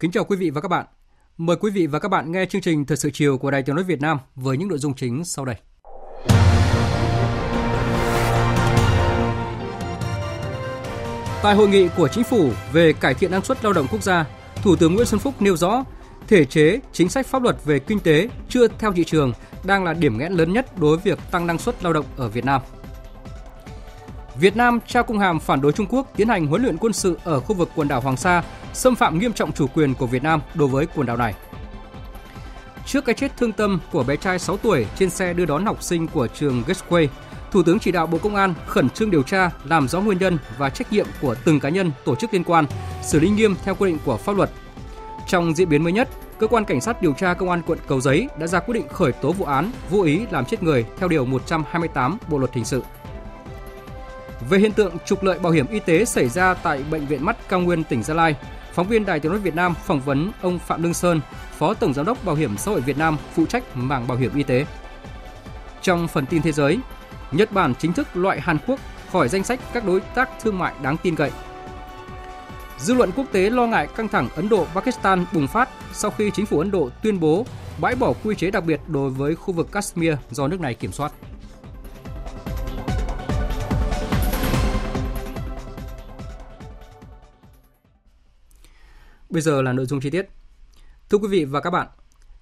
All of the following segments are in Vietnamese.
Kính chào quý vị và các bạn. Mời quý vị và các bạn nghe chương trình Thời sự chiều của Đài Tiếng nói Việt Nam với những nội dung chính sau đây. Tại hội nghị của chính phủ về cải thiện năng suất lao động quốc gia, Thủ tướng Nguyễn Xuân Phúc nêu rõ, thể chế, chính sách pháp luật về kinh tế chưa theo thị trường đang là điểm nghẽn lớn nhất đối với việc tăng năng suất lao động ở Việt Nam. Việt Nam trao cung hàm phản đối Trung Quốc tiến hành huấn luyện quân sự ở khu vực quần đảo Hoàng Sa, xâm phạm nghiêm trọng chủ quyền của Việt Nam đối với quần đảo này. Trước cái chết thương tâm của bé trai 6 tuổi trên xe đưa đón học sinh của trường Gateway, Thủ tướng chỉ đạo Bộ Công an khẩn trương điều tra, làm rõ nguyên nhân và trách nhiệm của từng cá nhân, tổ chức liên quan, xử lý nghiêm theo quy định của pháp luật. Trong diễn biến mới nhất, cơ quan cảnh sát điều tra công an quận Cầu Giấy đã ra quyết định khởi tố vụ án vô ý làm chết người theo điều 128 Bộ luật hình sự. Về hiện tượng trục lợi bảo hiểm y tế xảy ra tại bệnh viện mắt Cao Nguyên tỉnh Gia Lai, phóng viên Đài Tiếng nói Việt Nam phỏng vấn ông Phạm Lương Sơn, Phó Tổng giám đốc Bảo hiểm xã hội Việt Nam phụ trách mảng bảo hiểm y tế. Trong phần tin thế giới, Nhật Bản chính thức loại Hàn Quốc khỏi danh sách các đối tác thương mại đáng tin cậy. Dư luận quốc tế lo ngại căng thẳng Ấn Độ-Pakistan bùng phát sau khi chính phủ Ấn Độ tuyên bố bãi bỏ quy chế đặc biệt đối với khu vực Kashmir do nước này kiểm soát. Bây giờ là nội dung chi tiết. Thưa quý vị và các bạn,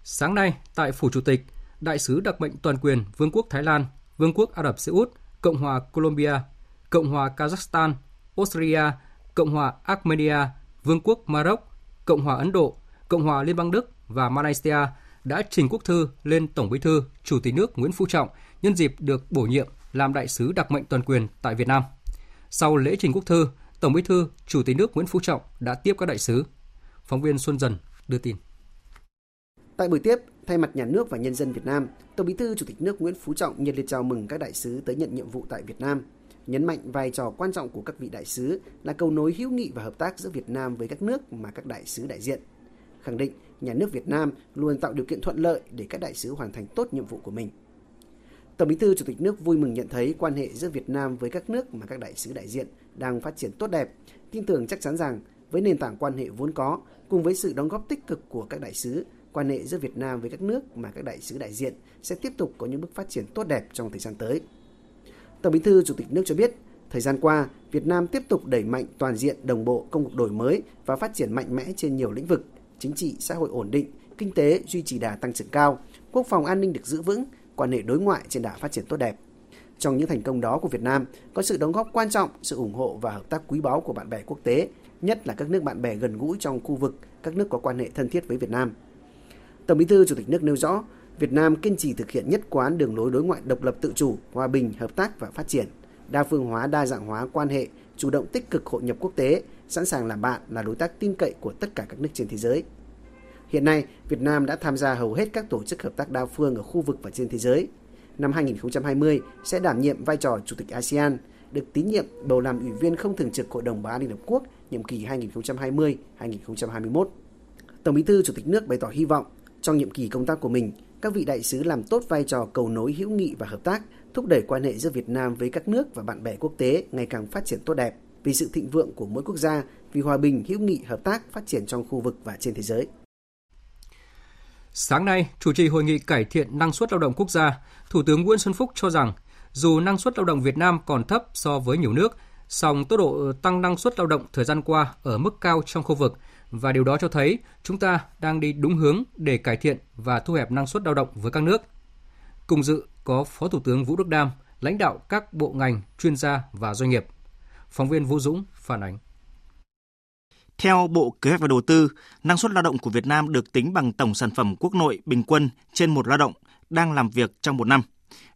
sáng nay tại Phủ Chủ tịch, Đại sứ đặc mệnh toàn quyền Vương quốc Thái Lan, Vương quốc Ả Rập Xê Út, Cộng hòa Colombia, Cộng hòa Kazakhstan, Austria, Cộng hòa Armenia, Vương quốc Maroc, Cộng hòa Ấn Độ, Cộng hòa Liên bang Đức và Malaysia đã trình quốc thư lên Tổng Bí thư, Chủ tịch nước Nguyễn Phú Trọng nhân dịp được bổ nhiệm làm đại sứ đặc mệnh toàn quyền tại Việt Nam. Sau lễ trình quốc thư, Tổng Bí thư, Chủ tịch nước Nguyễn Phú Trọng đã tiếp các đại sứ. Phóng viên Xuân Dần đưa tin. Tại buổi tiếp, thay mặt nhà nước và nhân dân Việt Nam, Tổng Bí thư Chủ tịch nước Nguyễn Phú Trọng nhiệt liệt chào mừng các đại sứ tới nhận nhiệm vụ tại Việt Nam, nhấn mạnh vai trò quan trọng của các vị đại sứ là cầu nối hữu nghị và hợp tác giữa Việt Nam với các nước mà các đại sứ đại diện. Khẳng định nhà nước Việt Nam luôn tạo điều kiện thuận lợi để các đại sứ hoàn thành tốt nhiệm vụ của mình. Tổng Bí thư Chủ tịch nước vui mừng nhận thấy quan hệ giữa Việt Nam với các nước mà các đại sứ đại diện đang phát triển tốt đẹp, tin tưởng chắc chắn rằng với nền tảng quan hệ vốn có cùng với sự đóng góp tích cực của các đại sứ, quan hệ giữa Việt Nam với các nước mà các đại sứ đại diện sẽ tiếp tục có những bước phát triển tốt đẹp trong thời gian tới. Tổng Bí thư Chủ tịch nước cho biết, thời gian qua, Việt Nam tiếp tục đẩy mạnh toàn diện đồng bộ công cuộc đổi mới và phát triển mạnh mẽ trên nhiều lĩnh vực, chính trị, xã hội ổn định, kinh tế duy trì đà tăng trưởng cao, quốc phòng an ninh được giữ vững, quan hệ đối ngoại trên đà phát triển tốt đẹp. Trong những thành công đó của Việt Nam có sự đóng góp quan trọng, sự ủng hộ và hợp tác quý báu của bạn bè quốc tế, nhất là các nước bạn bè gần gũi trong khu vực, các nước có quan hệ thân thiết với Việt Nam. Tổng Bí thư Chủ tịch nước nêu rõ, Việt Nam kiên trì thực hiện nhất quán đường lối đối ngoại độc lập tự chủ, hòa bình, hợp tác và phát triển, đa phương hóa, đa dạng hóa quan hệ, chủ động tích cực hội nhập quốc tế, sẵn sàng làm bạn là đối tác tin cậy của tất cả các nước trên thế giới. Hiện nay, Việt Nam đã tham gia hầu hết các tổ chức hợp tác đa phương ở khu vực và trên thế giới. Năm 2020 sẽ đảm nhiệm vai trò Chủ tịch ASEAN, được tín nhiệm bầu làm ủy viên không thường trực Hội đồng Bảo an Liên Hợp Quốc nhiệm kỳ 2020-2021. Tổng Bí thư Chủ tịch nước bày tỏ hy vọng trong nhiệm kỳ công tác của mình, các vị đại sứ làm tốt vai trò cầu nối hữu nghị và hợp tác, thúc đẩy quan hệ giữa Việt Nam với các nước và bạn bè quốc tế ngày càng phát triển tốt đẹp vì sự thịnh vượng của mỗi quốc gia, vì hòa bình, hữu nghị, hợp tác phát triển trong khu vực và trên thế giới. Sáng nay, chủ trì hội nghị cải thiện năng suất lao động quốc gia, Thủ tướng Nguyễn Xuân Phúc cho rằng dù năng suất lao động Việt Nam còn thấp so với nhiều nước, song tốc độ tăng năng suất lao động thời gian qua ở mức cao trong khu vực và điều đó cho thấy chúng ta đang đi đúng hướng để cải thiện và thu hẹp năng suất lao động với các nước. Cùng dự có Phó Thủ tướng Vũ Đức Đam, lãnh đạo các bộ ngành, chuyên gia và doanh nghiệp. Phóng viên Vũ Dũng phản ánh. Theo Bộ Kế hoạch và Đầu tư, năng suất lao động của Việt Nam được tính bằng tổng sản phẩm quốc nội bình quân trên một lao động đang làm việc trong một năm.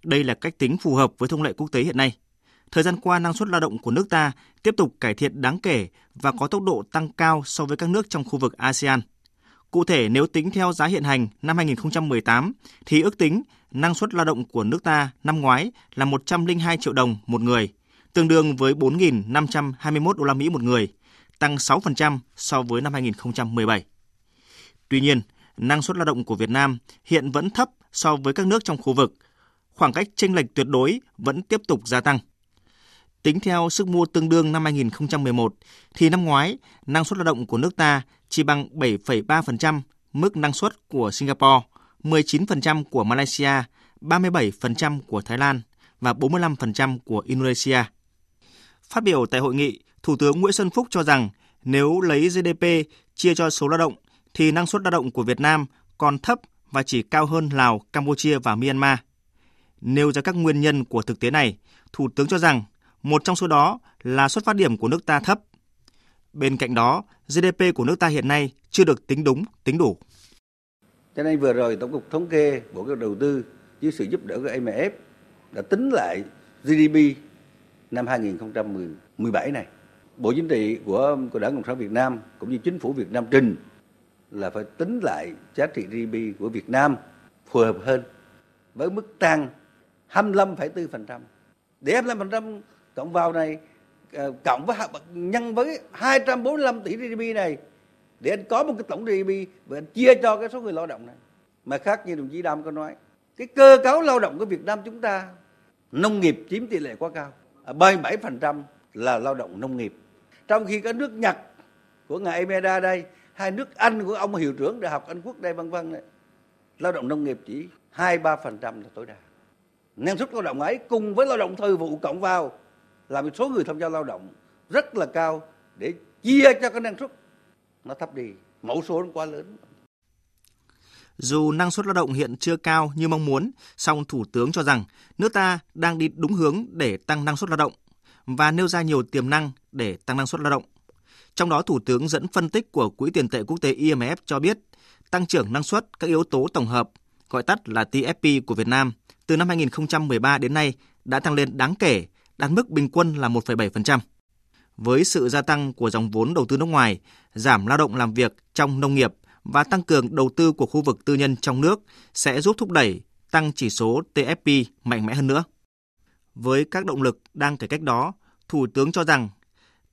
Đây là cách tính phù hợp với thông lệ quốc tế hiện nay. Thời gian qua, năng suất lao động của nước ta tiếp tục cải thiện đáng kể và có tốc độ tăng cao so với các nước trong khu vực ASEAN. Cụ thể, nếu tính theo giá hiện hành năm 2018, thì ước tính năng suất lao động của nước ta năm ngoái là 102 triệu đồng một người, tương đương với 4.521 đô la Mỹ một người, tăng 6% so với năm 2017. Tuy nhiên, năng suất lao động của Việt Nam hiện vẫn thấp so với các nước trong khu vực. Khoảng cách chênh lệch tuyệt đối vẫn tiếp tục gia tăng. Tính theo sức mua tương đương năm 2011 thì năm ngoái năng suất lao động của nước ta chỉ bằng 7,3% mức năng suất của Singapore, 19% của Malaysia, 37% của Thái Lan và 45% của Indonesia. Phát biểu tại hội nghị, Thủ tướng Nguyễn Xuân Phúc cho rằng nếu lấy GDP chia cho số lao động thì năng suất lao động của Việt Nam còn thấp và chỉ cao hơn Lào, Campuchia và Myanmar. Nêu ra các nguyên nhân của thực tế này, Thủ tướng cho rằng một trong số đó là xuất phát điểm của nước ta thấp. Bên cạnh đó, GDP của nước ta hiện nay chưa được tính đúng, tính đủ. Cho nên vừa rồi Tổng cục Thống kê, Bộ Kế hoạch Đầu tư dưới sự giúp đỡ của IMF đã tính lại GDP năm 2017 này. Bộ Chính trị của, của Đảng Cộng sản Việt Nam cũng như Chính phủ Việt Nam trình là phải tính lại giá trị GDP của Việt Nam phù hợp hơn với mức tăng 25,4%. Để 25% cộng vào này ờ, cộng với nhân với 245 tỷ GDP này để anh có một cái tổng GDP và anh chia cho cái số người lao động này. Mà khác như đồng chí Đam có nói, cái cơ cấu lao động của Việt Nam chúng ta nông nghiệp chiếm tỷ lệ quá cao. À, 37% là lao động nông nghiệp. Trong khi các nước Nhật của ngài Emeda đây, hai nước Anh của ông hiệu trưởng đại học Anh Quốc đây vân vân này, lao động nông nghiệp chỉ 2-3% là tối đa. Năng suất lao động ấy cùng với lao động thời vụ cộng vào làm số người tham gia lao động rất là cao để chia cho cái năng suất nó thấp đi, mẫu số nó quá lớn. Dù năng suất lao động hiện chưa cao như mong muốn, song Thủ tướng cho rằng nước ta đang đi đúng hướng để tăng năng suất lao động và nêu ra nhiều tiềm năng để tăng năng suất lao động. Trong đó, Thủ tướng dẫn phân tích của Quỹ tiền tệ quốc tế IMF cho biết tăng trưởng năng suất các yếu tố tổng hợp, gọi tắt là TFP của Việt Nam, từ năm 2013 đến nay đã tăng lên đáng kể, đạt mức bình quân là 1,7%. Với sự gia tăng của dòng vốn đầu tư nước ngoài, giảm lao động làm việc trong nông nghiệp và tăng cường đầu tư của khu vực tư nhân trong nước sẽ giúp thúc đẩy tăng chỉ số TFP mạnh mẽ hơn nữa. Với các động lực đang cải cách đó, Thủ tướng cho rằng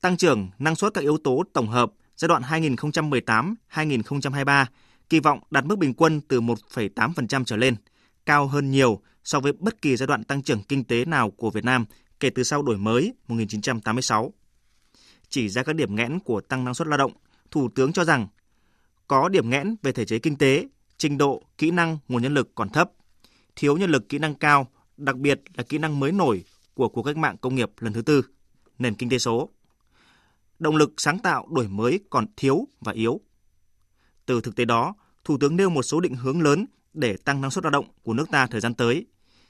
tăng trưởng năng suất các yếu tố tổng hợp giai đoạn 2018-2023 kỳ vọng đạt mức bình quân từ 1,8% trở lên, cao hơn nhiều so với bất kỳ giai đoạn tăng trưởng kinh tế nào của Việt Nam kể từ sau đổi mới 1986. Chỉ ra các điểm nghẽn của tăng năng suất lao động, Thủ tướng cho rằng có điểm nghẽn về thể chế kinh tế, trình độ, kỹ năng, nguồn nhân lực còn thấp, thiếu nhân lực kỹ năng cao, đặc biệt là kỹ năng mới nổi của cuộc cách mạng công nghiệp lần thứ tư, nền kinh tế số. Động lực sáng tạo đổi mới còn thiếu và yếu. Từ thực tế đó, Thủ tướng nêu một số định hướng lớn để tăng năng suất lao động của nước ta thời gian tới.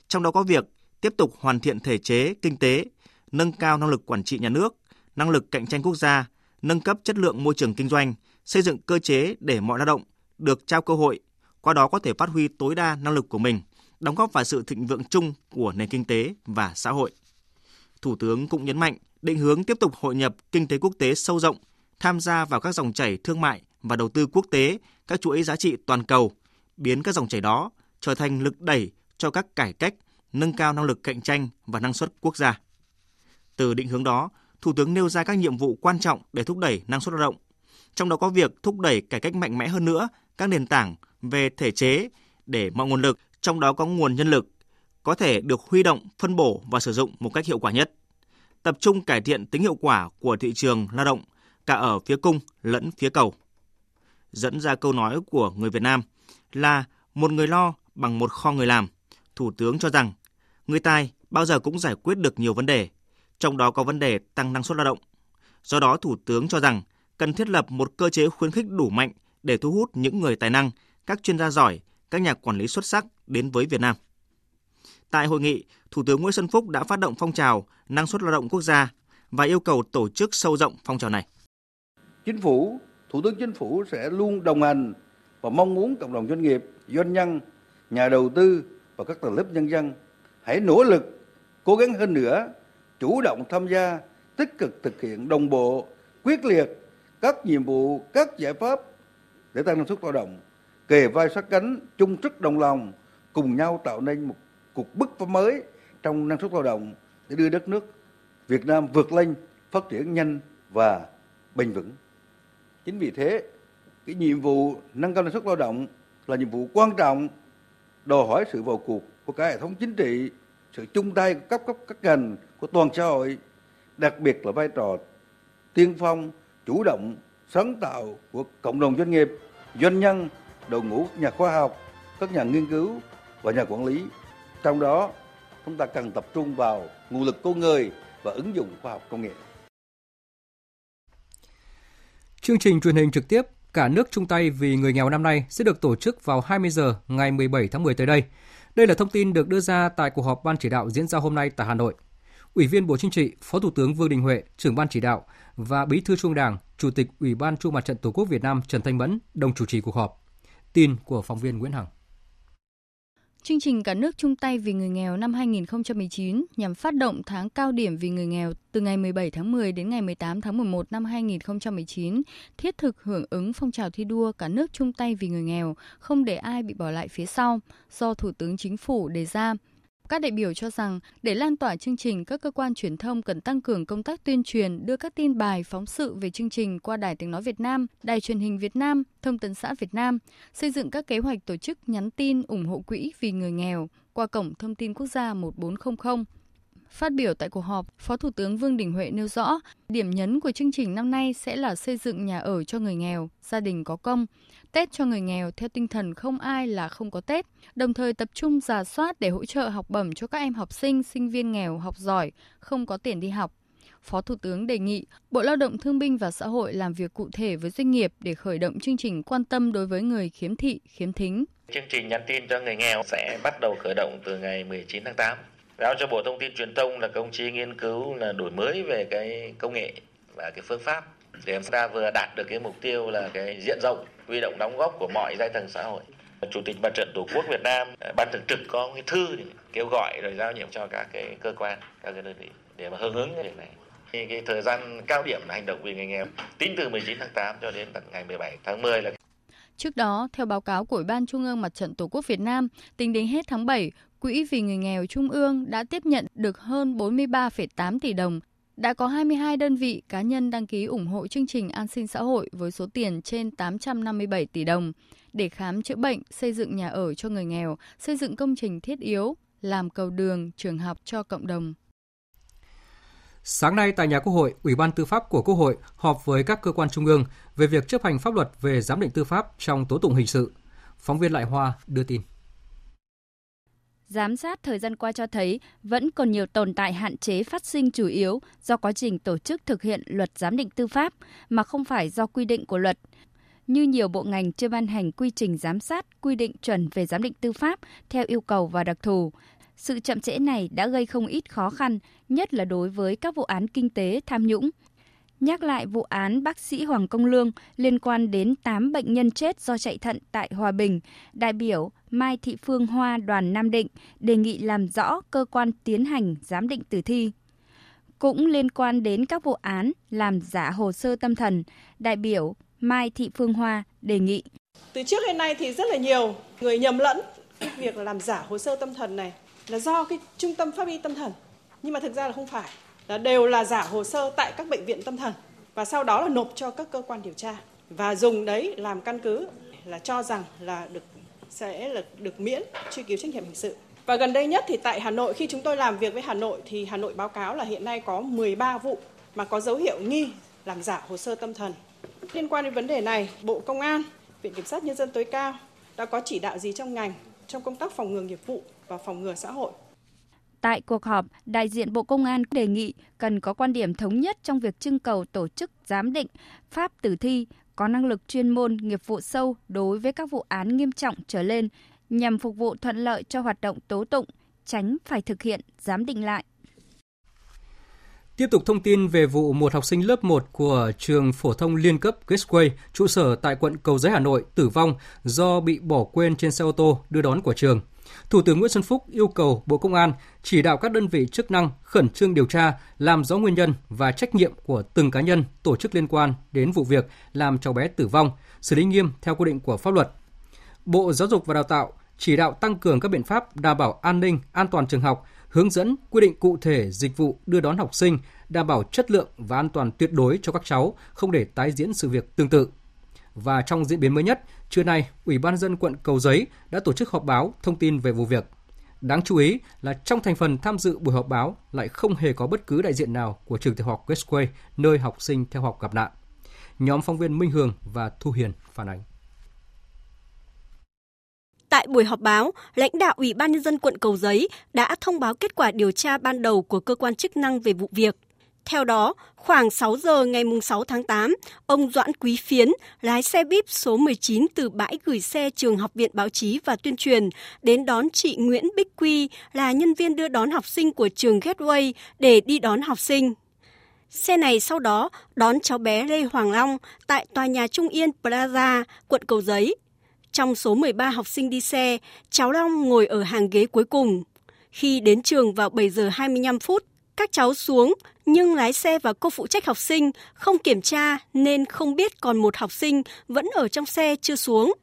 Trong đó có việc tiếp tục hoàn thiện thể chế kinh tế, nâng cao năng lực quản trị nhà nước, năng lực cạnh tranh quốc gia, nâng cấp chất lượng môi trường kinh doanh, xây dựng cơ chế để mọi lao động được trao cơ hội, qua đó có thể phát huy tối đa năng lực của mình, đóng góp vào sự thịnh vượng chung của nền kinh tế và xã hội. Thủ tướng cũng nhấn mạnh định hướng tiếp tục hội nhập kinh tế quốc tế sâu rộng, tham gia vào các dòng chảy thương mại và đầu tư quốc tế, các chuỗi giá trị toàn cầu, biến các dòng chảy đó trở thành lực đẩy cho các cải cách, nâng cao năng lực cạnh tranh và năng suất quốc gia. Từ định hướng đó, Thủ tướng nêu ra các nhiệm vụ quan trọng để thúc đẩy năng suất lao động, trong đó có việc thúc đẩy cải cách mạnh mẽ hơn nữa các nền tảng về thể chế để mọi nguồn lực, trong đó có nguồn nhân lực, có thể được huy động, phân bổ và sử dụng một cách hiệu quả nhất. Tập trung cải thiện tính hiệu quả của thị trường lao động cả ở phía cung lẫn phía cầu. Dẫn ra câu nói của người Việt Nam là một người lo bằng một kho người làm. Thủ tướng cho rằng người tài bao giờ cũng giải quyết được nhiều vấn đề, trong đó có vấn đề tăng năng suất lao động. Do đó, Thủ tướng cho rằng cần thiết lập một cơ chế khuyến khích đủ mạnh để thu hút những người tài năng, các chuyên gia giỏi, các nhà quản lý xuất sắc đến với Việt Nam. Tại hội nghị, Thủ tướng Nguyễn Xuân Phúc đã phát động phong trào năng suất lao động quốc gia và yêu cầu tổ chức sâu rộng phong trào này. Chính phủ, Thủ tướng Chính phủ sẽ luôn đồng hành và mong muốn cộng đồng doanh nghiệp, doanh nhân, nhà đầu tư và các tầng lớp nhân dân hãy nỗ lực, cố gắng hơn nữa, chủ động tham gia, tích cực thực hiện đồng bộ, quyết liệt các nhiệm vụ, các giải pháp để tăng năng suất lao động, kề vai sát cánh, chung sức đồng lòng, cùng nhau tạo nên một cuộc bứt phá mới trong năng suất lao động để đưa đất nước Việt Nam vượt lên, phát triển nhanh và bền vững. Chính vì thế, cái nhiệm vụ nâng cao năng suất lao động là nhiệm vụ quan trọng, đòi hỏi sự vào cuộc của cả hệ thống chính trị, sự chung tay của các cấp các ngành của toàn xã hội, đặc biệt là vai trò tiên phong, chủ động, sáng tạo của cộng đồng doanh nghiệp, doanh nhân, đội ngũ nhà khoa học, các nhà nghiên cứu và nhà quản lý. Trong đó, chúng ta cần tập trung vào nguồn lực con người và ứng dụng khoa học công nghệ. Chương trình truyền hình trực tiếp Cả nước chung tay vì người nghèo năm nay sẽ được tổ chức vào 20 giờ ngày 17 tháng 10 tới đây. Đây là thông tin được đưa ra tại cuộc họp ban chỉ đạo diễn ra hôm nay tại Hà Nội. Ủy viên Bộ Chính trị, Phó Thủ tướng Vương Đình Huệ, trưởng ban chỉ đạo và Bí thư Trung Đảng, Chủ tịch Ủy ban Trung mặt trận Tổ quốc Việt Nam Trần Thanh Mẫn đồng chủ trì cuộc họp. Tin của phóng viên Nguyễn Hằng. Chương trình Cả nước chung tay vì người nghèo năm 2019 nhằm phát động tháng cao điểm vì người nghèo từ ngày 17 tháng 10 đến ngày 18 tháng 11 năm 2019, thiết thực hưởng ứng phong trào thi đua Cả nước chung tay vì người nghèo, không để ai bị bỏ lại phía sau, do Thủ tướng Chính phủ đề ra các đại biểu cho rằng để lan tỏa chương trình, các cơ quan truyền thông cần tăng cường công tác tuyên truyền, đưa các tin bài, phóng sự về chương trình qua Đài Tiếng Nói Việt Nam, Đài Truyền hình Việt Nam, Thông tấn xã Việt Nam, xây dựng các kế hoạch tổ chức nhắn tin ủng hộ quỹ vì người nghèo qua cổng thông tin quốc gia 1400. Phát biểu tại cuộc họp, Phó Thủ tướng Vương Đình Huệ nêu rõ, điểm nhấn của chương trình năm nay sẽ là xây dựng nhà ở cho người nghèo, gia đình có công, Tết cho người nghèo theo tinh thần không ai là không có Tết, đồng thời tập trung giả soát để hỗ trợ học bổng cho các em học sinh, sinh viên nghèo học giỏi, không có tiền đi học. Phó Thủ tướng đề nghị Bộ Lao động Thương binh và Xã hội làm việc cụ thể với doanh nghiệp để khởi động chương trình quan tâm đối với người khiếm thị, khiếm thính. Chương trình nhắn tin cho người nghèo sẽ bắt đầu khởi động từ ngày 19 tháng 8. Giao cho Bộ Thông tin Truyền thông là công chí nghiên cứu là đổi mới về cái công nghệ và cái phương pháp để chúng ta vừa đạt được cái mục tiêu là cái diện rộng, huy động đóng góp của mọi giai tầng xã hội. Chủ tịch mặt trận tổ quốc việt nam à, ban thường trực có cái thư kêu gọi rồi giao nhiệm cho các cái cơ quan, các cái đơn vị để mà hưởng ứng cái việc này. Thì cái thời gian cao điểm là hành động vì người nghèo, tính từ 19 tháng 8 cho đến tận ngày 17 tháng 10 là Trước đó, theo báo cáo của Ủy ban Trung ương Mặt trận Tổ quốc Việt Nam, tính đến hết tháng 7, Quỹ vì người nghèo Trung ương đã tiếp nhận được hơn 43,8 tỷ đồng đã có 22 đơn vị cá nhân đăng ký ủng hộ chương trình an sinh xã hội với số tiền trên 857 tỷ đồng để khám chữa bệnh, xây dựng nhà ở cho người nghèo, xây dựng công trình thiết yếu, làm cầu đường, trường học cho cộng đồng. Sáng nay tại nhà Quốc hội, Ủy ban Tư pháp của Quốc hội họp với các cơ quan trung ương về việc chấp hành pháp luật về giám định tư pháp trong tố tụng hình sự. Phóng viên Lại Hoa đưa tin. Giám sát thời gian qua cho thấy vẫn còn nhiều tồn tại hạn chế phát sinh chủ yếu do quá trình tổ chức thực hiện luật giám định tư pháp mà không phải do quy định của luật. Như nhiều bộ ngành chưa ban hành quy trình giám sát, quy định chuẩn về giám định tư pháp theo yêu cầu và đặc thù. Sự chậm trễ này đã gây không ít khó khăn, nhất là đối với các vụ án kinh tế tham nhũng, nhắc lại vụ án bác sĩ Hoàng Công Lương liên quan đến 8 bệnh nhân chết do chạy thận tại Hòa Bình, đại biểu Mai Thị Phương Hoa đoàn Nam Định đề nghị làm rõ cơ quan tiến hành giám định tử thi. Cũng liên quan đến các vụ án làm giả hồ sơ tâm thần, đại biểu Mai Thị Phương Hoa đề nghị. Từ trước đến nay thì rất là nhiều người nhầm lẫn việc làm giả hồ sơ tâm thần này là do cái trung tâm pháp y tâm thần. Nhưng mà thực ra là không phải là đều là giả hồ sơ tại các bệnh viện tâm thần và sau đó là nộp cho các cơ quan điều tra và dùng đấy làm căn cứ là cho rằng là được sẽ là được miễn truy cứu trách nhiệm hình sự. Và gần đây nhất thì tại Hà Nội khi chúng tôi làm việc với Hà Nội thì Hà Nội báo cáo là hiện nay có 13 vụ mà có dấu hiệu nghi làm giả hồ sơ tâm thần. Liên quan đến vấn đề này, Bộ Công an, Viện Kiểm sát Nhân dân tối cao đã có chỉ đạo gì trong ngành trong công tác phòng ngừa nghiệp vụ và phòng ngừa xã hội Tại cuộc họp, đại diện Bộ Công an đề nghị cần có quan điểm thống nhất trong việc trưng cầu tổ chức giám định pháp tử thi có năng lực chuyên môn nghiệp vụ sâu đối với các vụ án nghiêm trọng trở lên nhằm phục vụ thuận lợi cho hoạt động tố tụng, tránh phải thực hiện giám định lại. Tiếp tục thông tin về vụ một học sinh lớp 1 của trường phổ thông liên cấp Gateway, trụ sở tại quận Cầu Giấy Hà Nội tử vong do bị bỏ quên trên xe ô tô đưa đón của trường. Thủ tướng Nguyễn Xuân Phúc yêu cầu Bộ Công an chỉ đạo các đơn vị chức năng khẩn trương điều tra, làm rõ nguyên nhân và trách nhiệm của từng cá nhân, tổ chức liên quan đến vụ việc làm cháu bé tử vong, xử lý nghiêm theo quy định của pháp luật. Bộ Giáo dục và Đào tạo chỉ đạo tăng cường các biện pháp đảm bảo an ninh, an toàn trường học, hướng dẫn quy định cụ thể dịch vụ đưa đón học sinh, đảm bảo chất lượng và an toàn tuyệt đối cho các cháu, không để tái diễn sự việc tương tự. Và trong diễn biến mới nhất, trưa nay, Ủy ban dân quận Cầu Giấy đã tổ chức họp báo thông tin về vụ việc. Đáng chú ý là trong thành phần tham dự buổi họp báo lại không hề có bất cứ đại diện nào của trường tiểu học Westway, nơi học sinh theo học gặp nạn. Nhóm phóng viên Minh Hường và Thu Hiền phản ánh. Tại buổi họp báo, lãnh đạo Ủy ban nhân dân quận Cầu Giấy đã thông báo kết quả điều tra ban đầu của cơ quan chức năng về vụ việc. Theo đó, khoảng 6 giờ ngày 6 tháng 8, ông Doãn Quý Phiến, lái xe bíp số 19 từ bãi gửi xe trường Học viện Báo chí và Tuyên truyền đến đón chị Nguyễn Bích Quy là nhân viên đưa đón học sinh của trường Gateway để đi đón học sinh. Xe này sau đó đón cháu bé Lê Hoàng Long tại tòa nhà Trung Yên Plaza, quận Cầu Giấy. Trong số 13 học sinh đi xe, cháu Long ngồi ở hàng ghế cuối cùng. Khi đến trường vào 7 giờ 25 phút, các cháu xuống nhưng lái xe và cô phụ trách học sinh không kiểm tra nên không biết còn một học sinh vẫn ở trong xe chưa xuống.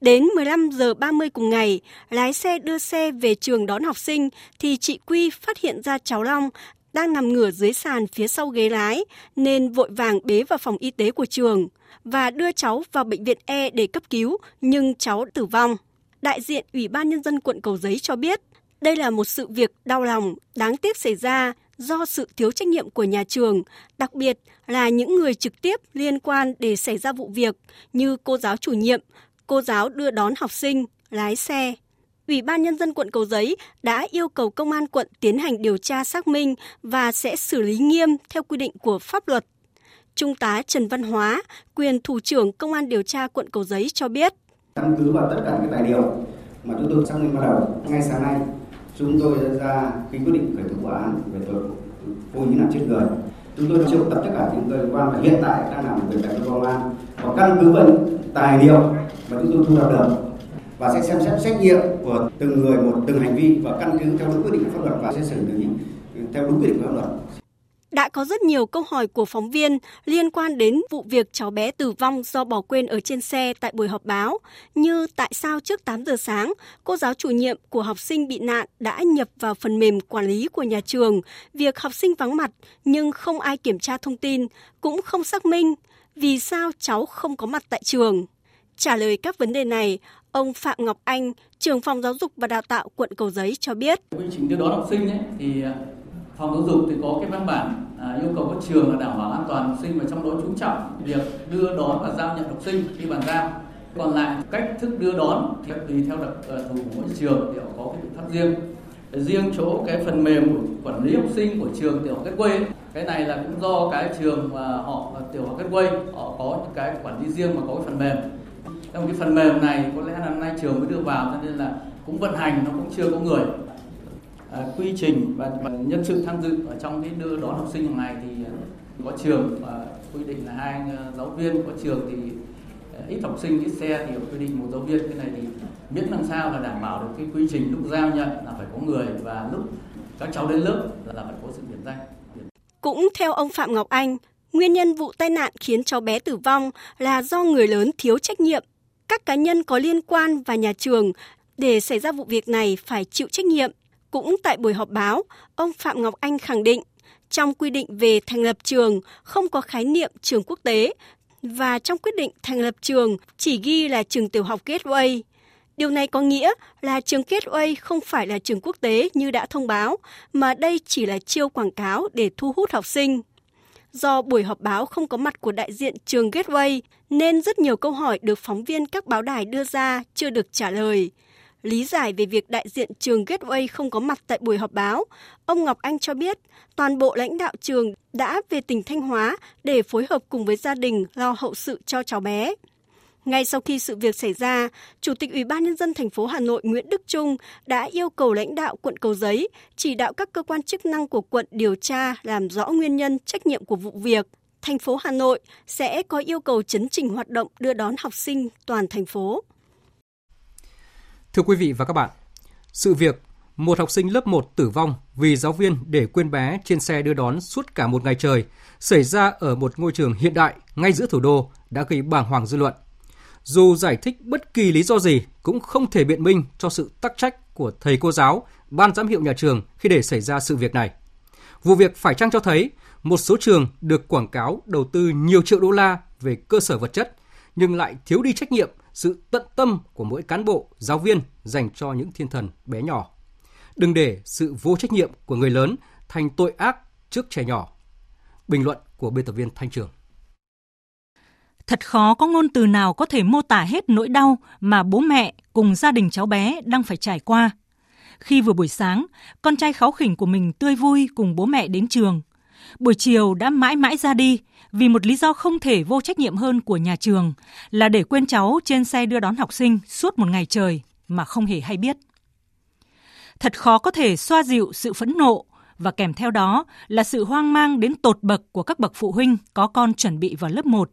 Đến 15 giờ 30 cùng ngày, lái xe đưa xe về trường đón học sinh thì chị Quy phát hiện ra cháu Long đang nằm ngửa dưới sàn phía sau ghế lái nên vội vàng bế vào phòng y tế của trường và đưa cháu vào bệnh viện E để cấp cứu nhưng cháu tử vong. Đại diện Ủy ban Nhân dân quận Cầu Giấy cho biết đây là một sự việc đau lòng, đáng tiếc xảy ra do sự thiếu trách nhiệm của nhà trường, đặc biệt là những người trực tiếp liên quan để xảy ra vụ việc như cô giáo chủ nhiệm, cô giáo đưa đón học sinh, lái xe. Ủy ban Nhân dân quận Cầu Giấy đã yêu cầu công an quận tiến hành điều tra xác minh và sẽ xử lý nghiêm theo quy định của pháp luật. Trung tá Trần Văn Hóa, quyền thủ trưởng Công an điều tra quận Cầu Giấy cho biết. Căn cứ vào tất cả những tài liệu mà chúng tôi xác minh ban đầu, ngay sáng nay chúng tôi đã ra cái quyết định khởi tố vụ án về tội cố ý làm chết người. Chúng tôi triệu tập tất cả những người liên quan và hiện tại đang làm việc tại cơ quan an và căn cứ vào tài liệu mà chúng tôi thu thập được và sẽ xem xét trách nhiệm của từng người một, từng hành vi và căn cứ theo đúng quyết định pháp luật và sẽ xử lý theo đúng quy định của pháp luật đã có rất nhiều câu hỏi của phóng viên liên quan đến vụ việc cháu bé tử vong do bỏ quên ở trên xe tại buổi họp báo, như tại sao trước 8 giờ sáng, cô giáo chủ nhiệm của học sinh bị nạn đã nhập vào phần mềm quản lý của nhà trường, việc học sinh vắng mặt nhưng không ai kiểm tra thông tin, cũng không xác minh vì sao cháu không có mặt tại trường. Trả lời các vấn đề này, ông Phạm Ngọc Anh, trưởng phòng giáo dục và đào tạo quận Cầu Giấy cho biết. Quy trình đưa đón học sinh ấy, thì phòng giáo dục thì có cái văn bản à, yêu cầu các trường là đảm bảo an toàn học sinh và trong đó chú trọng việc đưa đón và giao nhận học sinh khi bàn giao. Còn lại cách thức đưa đón thì tùy theo đặc à, thù của mỗi trường thì họ có cái biện pháp riêng. Riêng chỗ cái phần mềm của quản lý học sinh của trường tiểu học kết quê cái này là cũng do cái trường mà họ à, tiểu học kết quê họ có những cái quản lý riêng mà có cái phần mềm. Trong cái phần mềm này có lẽ là nay trường mới đưa vào cho nên là cũng vận hành nó cũng chưa có người. À, quy trình và, và nhân sự tham dự ở trong cái đưa đón học sinh hàng ngày thì à, có trường và quy định là hai à, giáo viên có trường thì à, ít học sinh ít xe thì quy định một giáo viên cái này thì miễn làm sao là đảm bảo được cái quy trình lúc giao nhận là phải có người và lúc các cháu đến lớp là phải có sự điểm danh. Cũng theo ông Phạm Ngọc Anh, nguyên nhân vụ tai nạn khiến cháu bé tử vong là do người lớn thiếu trách nhiệm. Các cá nhân có liên quan và nhà trường để xảy ra vụ việc này phải chịu trách nhiệm. Cũng tại buổi họp báo, ông Phạm Ngọc Anh khẳng định trong quy định về thành lập trường không có khái niệm trường quốc tế và trong quyết định thành lập trường chỉ ghi là trường tiểu học Gateway. Điều này có nghĩa là trường Gateway không phải là trường quốc tế như đã thông báo, mà đây chỉ là chiêu quảng cáo để thu hút học sinh. Do buổi họp báo không có mặt của đại diện trường Gateway, nên rất nhiều câu hỏi được phóng viên các báo đài đưa ra chưa được trả lời. Lý giải về việc đại diện trường Gateway không có mặt tại buổi họp báo, ông Ngọc Anh cho biết toàn bộ lãnh đạo trường đã về tỉnh Thanh Hóa để phối hợp cùng với gia đình lo hậu sự cho cháu bé. Ngay sau khi sự việc xảy ra, Chủ tịch Ủy ban nhân dân thành phố Hà Nội Nguyễn Đức Trung đã yêu cầu lãnh đạo quận Cầu Giấy chỉ đạo các cơ quan chức năng của quận điều tra làm rõ nguyên nhân trách nhiệm của vụ việc. Thành phố Hà Nội sẽ có yêu cầu chấn chỉnh hoạt động đưa đón học sinh toàn thành phố. Thưa quý vị và các bạn, sự việc một học sinh lớp 1 tử vong vì giáo viên để quên bé trên xe đưa đón suốt cả một ngày trời xảy ra ở một ngôi trường hiện đại ngay giữa thủ đô đã gây bàng hoàng dư luận. Dù giải thích bất kỳ lý do gì cũng không thể biện minh cho sự tắc trách của thầy cô giáo, ban giám hiệu nhà trường khi để xảy ra sự việc này. Vụ việc phải chăng cho thấy một số trường được quảng cáo đầu tư nhiều triệu đô la về cơ sở vật chất nhưng lại thiếu đi trách nhiệm, sự tận tâm của mỗi cán bộ, giáo viên dành cho những thiên thần bé nhỏ. Đừng để sự vô trách nhiệm của người lớn thành tội ác trước trẻ nhỏ. Bình luận của biên tập viên Thanh Trường. Thật khó có ngôn từ nào có thể mô tả hết nỗi đau mà bố mẹ cùng gia đình cháu bé đang phải trải qua. Khi vừa buổi sáng, con trai kháu khỉnh của mình tươi vui cùng bố mẹ đến trường. Buổi chiều đã mãi mãi ra đi vì một lý do không thể vô trách nhiệm hơn của nhà trường là để quên cháu trên xe đưa đón học sinh suốt một ngày trời mà không hề hay biết. Thật khó có thể xoa dịu sự phẫn nộ và kèm theo đó là sự hoang mang đến tột bậc của các bậc phụ huynh có con chuẩn bị vào lớp 1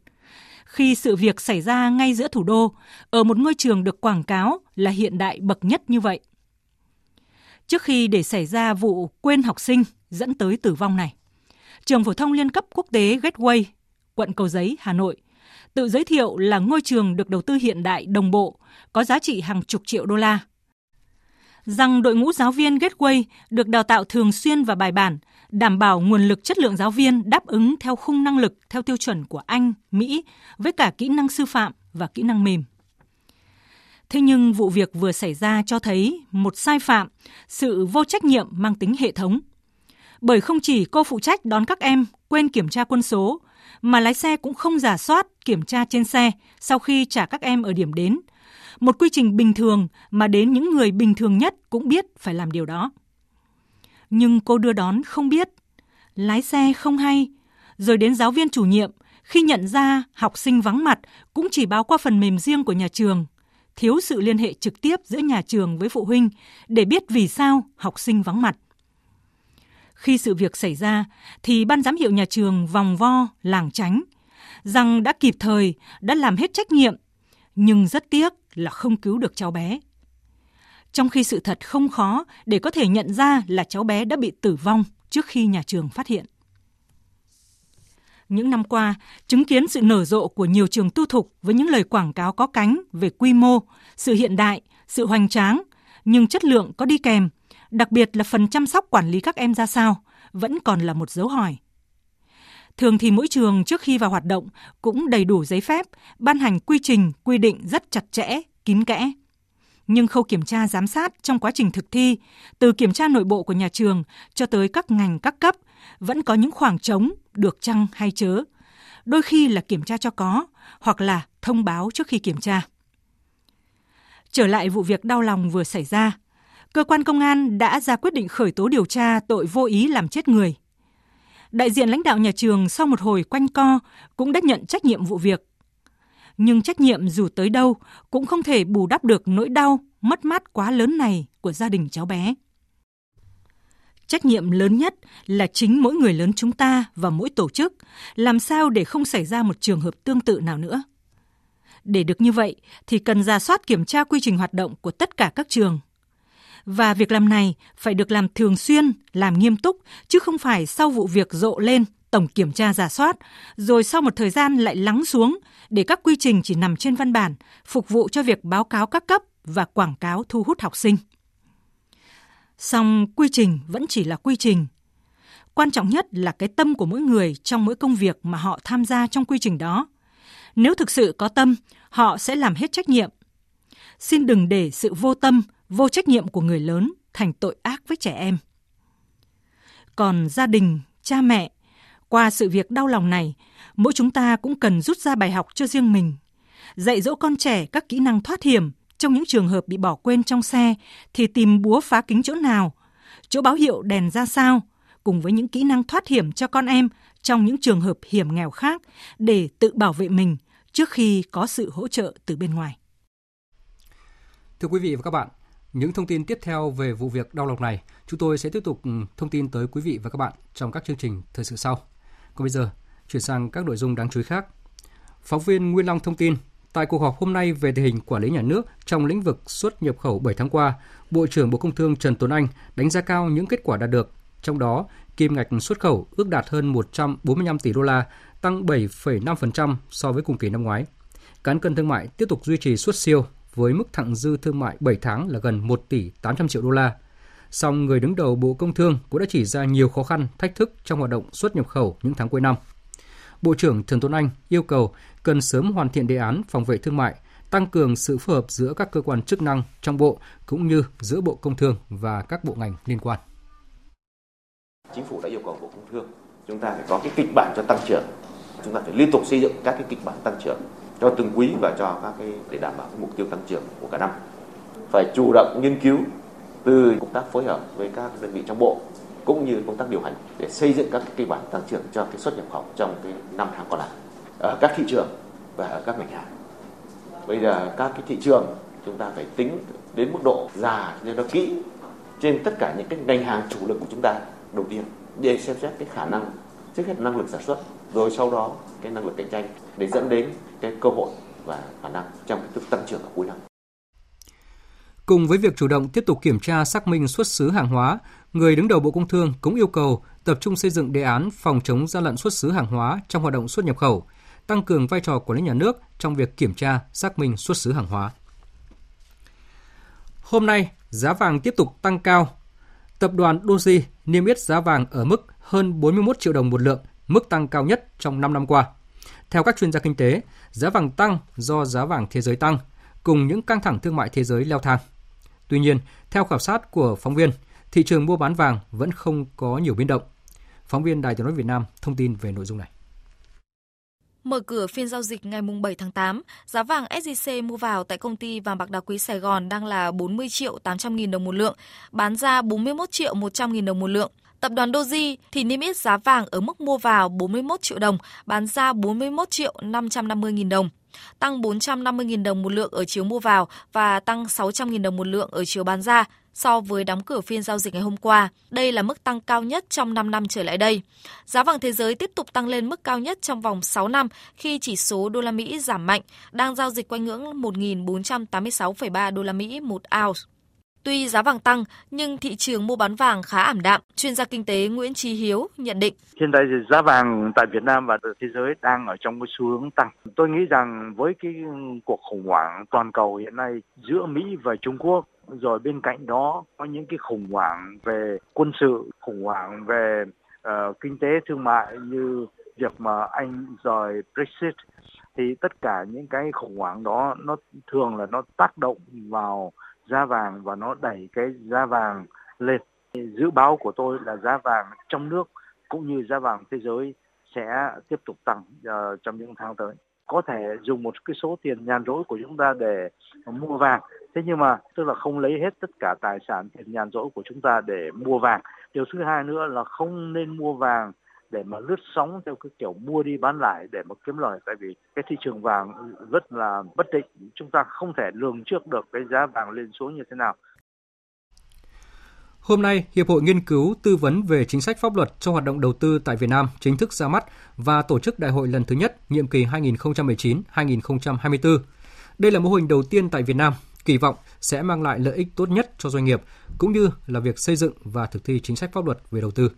khi sự việc xảy ra ngay giữa thủ đô, ở một ngôi trường được quảng cáo là hiện đại bậc nhất như vậy. Trước khi để xảy ra vụ quên học sinh dẫn tới tử vong này, trường phổ thông liên cấp quốc tế Gateway, quận Cầu Giấy, Hà Nội, tự giới thiệu là ngôi trường được đầu tư hiện đại đồng bộ, có giá trị hàng chục triệu đô la. Rằng đội ngũ giáo viên Gateway được đào tạo thường xuyên và bài bản, đảm bảo nguồn lực chất lượng giáo viên đáp ứng theo khung năng lực theo tiêu chuẩn của Anh, Mỹ với cả kỹ năng sư phạm và kỹ năng mềm. Thế nhưng vụ việc vừa xảy ra cho thấy một sai phạm, sự vô trách nhiệm mang tính hệ thống. Bởi không chỉ cô phụ trách đón các em quên kiểm tra quân số, mà lái xe cũng không giả soát kiểm tra trên xe sau khi trả các em ở điểm đến. Một quy trình bình thường mà đến những người bình thường nhất cũng biết phải làm điều đó nhưng cô đưa đón không biết, lái xe không hay, rồi đến giáo viên chủ nhiệm khi nhận ra học sinh vắng mặt cũng chỉ báo qua phần mềm riêng của nhà trường, thiếu sự liên hệ trực tiếp giữa nhà trường với phụ huynh để biết vì sao học sinh vắng mặt. Khi sự việc xảy ra thì ban giám hiệu nhà trường vòng vo, làng tránh, rằng đã kịp thời, đã làm hết trách nhiệm, nhưng rất tiếc là không cứu được cháu bé trong khi sự thật không khó để có thể nhận ra là cháu bé đã bị tử vong trước khi nhà trường phát hiện. Những năm qua, chứng kiến sự nở rộ của nhiều trường tư thục với những lời quảng cáo có cánh về quy mô, sự hiện đại, sự hoành tráng, nhưng chất lượng có đi kèm, đặc biệt là phần chăm sóc quản lý các em ra sao, vẫn còn là một dấu hỏi. Thường thì mỗi trường trước khi vào hoạt động cũng đầy đủ giấy phép, ban hành quy trình, quy định rất chặt chẽ, kín kẽ nhưng khâu kiểm tra giám sát trong quá trình thực thi, từ kiểm tra nội bộ của nhà trường cho tới các ngành các cấp, vẫn có những khoảng trống được chăng hay chớ. Đôi khi là kiểm tra cho có, hoặc là thông báo trước khi kiểm tra. Trở lại vụ việc đau lòng vừa xảy ra, cơ quan công an đã ra quyết định khởi tố điều tra tội vô ý làm chết người. Đại diện lãnh đạo nhà trường sau một hồi quanh co cũng đã nhận trách nhiệm vụ việc nhưng trách nhiệm dù tới đâu cũng không thể bù đắp được nỗi đau, mất mát quá lớn này của gia đình cháu bé. Trách nhiệm lớn nhất là chính mỗi người lớn chúng ta và mỗi tổ chức, làm sao để không xảy ra một trường hợp tương tự nào nữa. Để được như vậy thì cần ra soát kiểm tra quy trình hoạt động của tất cả các trường. Và việc làm này phải được làm thường xuyên, làm nghiêm túc, chứ không phải sau vụ việc rộ lên tổng kiểm tra giả soát, rồi sau một thời gian lại lắng xuống để các quy trình chỉ nằm trên văn bản, phục vụ cho việc báo cáo các cấp và quảng cáo thu hút học sinh. Song quy trình vẫn chỉ là quy trình. Quan trọng nhất là cái tâm của mỗi người trong mỗi công việc mà họ tham gia trong quy trình đó. Nếu thực sự có tâm, họ sẽ làm hết trách nhiệm. Xin đừng để sự vô tâm, vô trách nhiệm của người lớn thành tội ác với trẻ em. Còn gia đình, cha mẹ qua sự việc đau lòng này, mỗi chúng ta cũng cần rút ra bài học cho riêng mình. Dạy dỗ con trẻ các kỹ năng thoát hiểm trong những trường hợp bị bỏ quên trong xe thì tìm búa phá kính chỗ nào, chỗ báo hiệu đèn ra sao, cùng với những kỹ năng thoát hiểm cho con em trong những trường hợp hiểm nghèo khác để tự bảo vệ mình trước khi có sự hỗ trợ từ bên ngoài. Thưa quý vị và các bạn, những thông tin tiếp theo về vụ việc đau lòng này, chúng tôi sẽ tiếp tục ừ, thông tin tới quý vị và các bạn trong các chương trình thời sự sau. Còn bây giờ, chuyển sang các nội dung đáng chú ý khác. Phóng viên Nguyên Long thông tin, tại cuộc họp hôm nay về tình hình quản lý nhà nước trong lĩnh vực xuất nhập khẩu 7 tháng qua, Bộ trưởng Bộ Công Thương Trần Tuấn Anh đánh giá cao những kết quả đạt được. Trong đó, kim ngạch xuất khẩu ước đạt hơn 145 tỷ đô la, tăng 7,5% so với cùng kỳ năm ngoái. Cán cân thương mại tiếp tục duy trì xuất siêu với mức thặng dư thương mại 7 tháng là gần 1 tỷ 800 triệu đô la. Song người đứng đầu Bộ Công Thương cũng đã chỉ ra nhiều khó khăn, thách thức trong hoạt động xuất nhập khẩu những tháng cuối năm. Bộ trưởng Trần Tuấn Anh yêu cầu cần sớm hoàn thiện đề án phòng vệ thương mại, tăng cường sự phối hợp giữa các cơ quan chức năng trong bộ cũng như giữa Bộ Công Thương và các bộ ngành liên quan. Chính phủ đã yêu cầu Bộ Công Thương chúng ta phải có cái kịch bản cho tăng trưởng. Chúng ta phải liên tục xây dựng các cái kịch bản tăng trưởng cho từng quý và cho các cái, để đảm bảo cái mục tiêu tăng trưởng của cả năm. Phải chủ động nghiên cứu từ công tác phối hợp với các đơn vị trong bộ, cũng như công tác điều hành để xây dựng các kịch bản tăng trưởng cho cái xuất nhập khẩu trong cái năm tháng còn lại ở các thị trường và ở các ngành hàng. Bây giờ các cái thị trường chúng ta phải tính đến mức độ già cho nó kỹ trên tất cả những cái ngành hàng chủ lực của chúng ta đầu tiên, để xem xét cái khả năng, trước hết năng lực sản xuất, rồi sau đó cái năng lực cạnh tranh để dẫn đến cái cơ hội và khả năng trong cái tăng trưởng ở cuối năm. Cùng với việc chủ động tiếp tục kiểm tra xác minh xuất xứ hàng hóa, người đứng đầu Bộ Công Thương cũng yêu cầu tập trung xây dựng đề án phòng chống gian lận xuất xứ hàng hóa trong hoạt động xuất nhập khẩu, tăng cường vai trò của lãnh nhà nước trong việc kiểm tra, xác minh xuất xứ hàng hóa. Hôm nay, giá vàng tiếp tục tăng cao. Tập đoàn Doji niêm yết giá vàng ở mức hơn 41 triệu đồng một lượng, mức tăng cao nhất trong 5 năm qua. Theo các chuyên gia kinh tế, giá vàng tăng do giá vàng thế giới tăng, cùng những căng thẳng thương mại thế giới leo thang. Tuy nhiên, theo khảo sát của phóng viên, thị trường mua bán vàng vẫn không có nhiều biến động. Phóng viên Đài tiếng nói Việt Nam thông tin về nội dung này. Mở cửa phiên giao dịch ngày 7 tháng 8, giá vàng SJC mua vào tại công ty vàng bạc đá quý Sài Gòn đang là 40 triệu 800 nghìn đồng một lượng, bán ra 41 triệu 100 nghìn đồng một lượng. Tập đoàn Doji thì niêm yết giá vàng ở mức mua vào 41 triệu đồng, bán ra 41 triệu 550 nghìn đồng tăng 450.000 đồng một lượng ở chiều mua vào và tăng 600.000 đồng một lượng ở chiều bán ra so với đóng cửa phiên giao dịch ngày hôm qua. Đây là mức tăng cao nhất trong 5 năm trở lại đây. Giá vàng thế giới tiếp tục tăng lên mức cao nhất trong vòng 6 năm khi chỉ số đô la Mỹ giảm mạnh, đang giao dịch quanh ngưỡng 1.486,3 đô la Mỹ một ounce. Tuy giá vàng tăng, nhưng thị trường mua bán vàng khá ảm đạm. Chuyên gia kinh tế Nguyễn Trí Hiếu nhận định. Hiện tại thì giá vàng tại Việt Nam và thế giới đang ở trong cái xu hướng tăng. Tôi nghĩ rằng với cái cuộc khủng hoảng toàn cầu hiện nay giữa Mỹ và Trung Quốc, rồi bên cạnh đó có những cái khủng hoảng về quân sự, khủng hoảng về uh, kinh tế thương mại như việc mà Anh rời Brexit thì tất cả những cái khủng hoảng đó nó thường là nó tác động vào giá vàng và nó đẩy cái giá vàng lên. Dự báo của tôi là giá vàng trong nước cũng như giá vàng thế giới sẽ tiếp tục tăng uh, trong những tháng tới. Có thể dùng một cái số tiền nhàn rỗi của chúng ta để mua vàng. Thế nhưng mà tức là không lấy hết tất cả tài sản tiền nhàn rỗi của chúng ta để mua vàng. Điều thứ hai nữa là không nên mua vàng để mà lướt sóng theo cái kiểu mua đi bán lại để mà kiếm lời tại vì cái thị trường vàng rất là bất định chúng ta không thể lường trước được cái giá vàng lên xuống như thế nào Hôm nay, Hiệp hội Nghiên cứu tư vấn về chính sách pháp luật cho hoạt động đầu tư tại Việt Nam chính thức ra mắt và tổ chức đại hội lần thứ nhất nhiệm kỳ 2019-2024. Đây là mô hình đầu tiên tại Việt Nam, kỳ vọng sẽ mang lại lợi ích tốt nhất cho doanh nghiệp cũng như là việc xây dựng và thực thi chính sách pháp luật về đầu tư.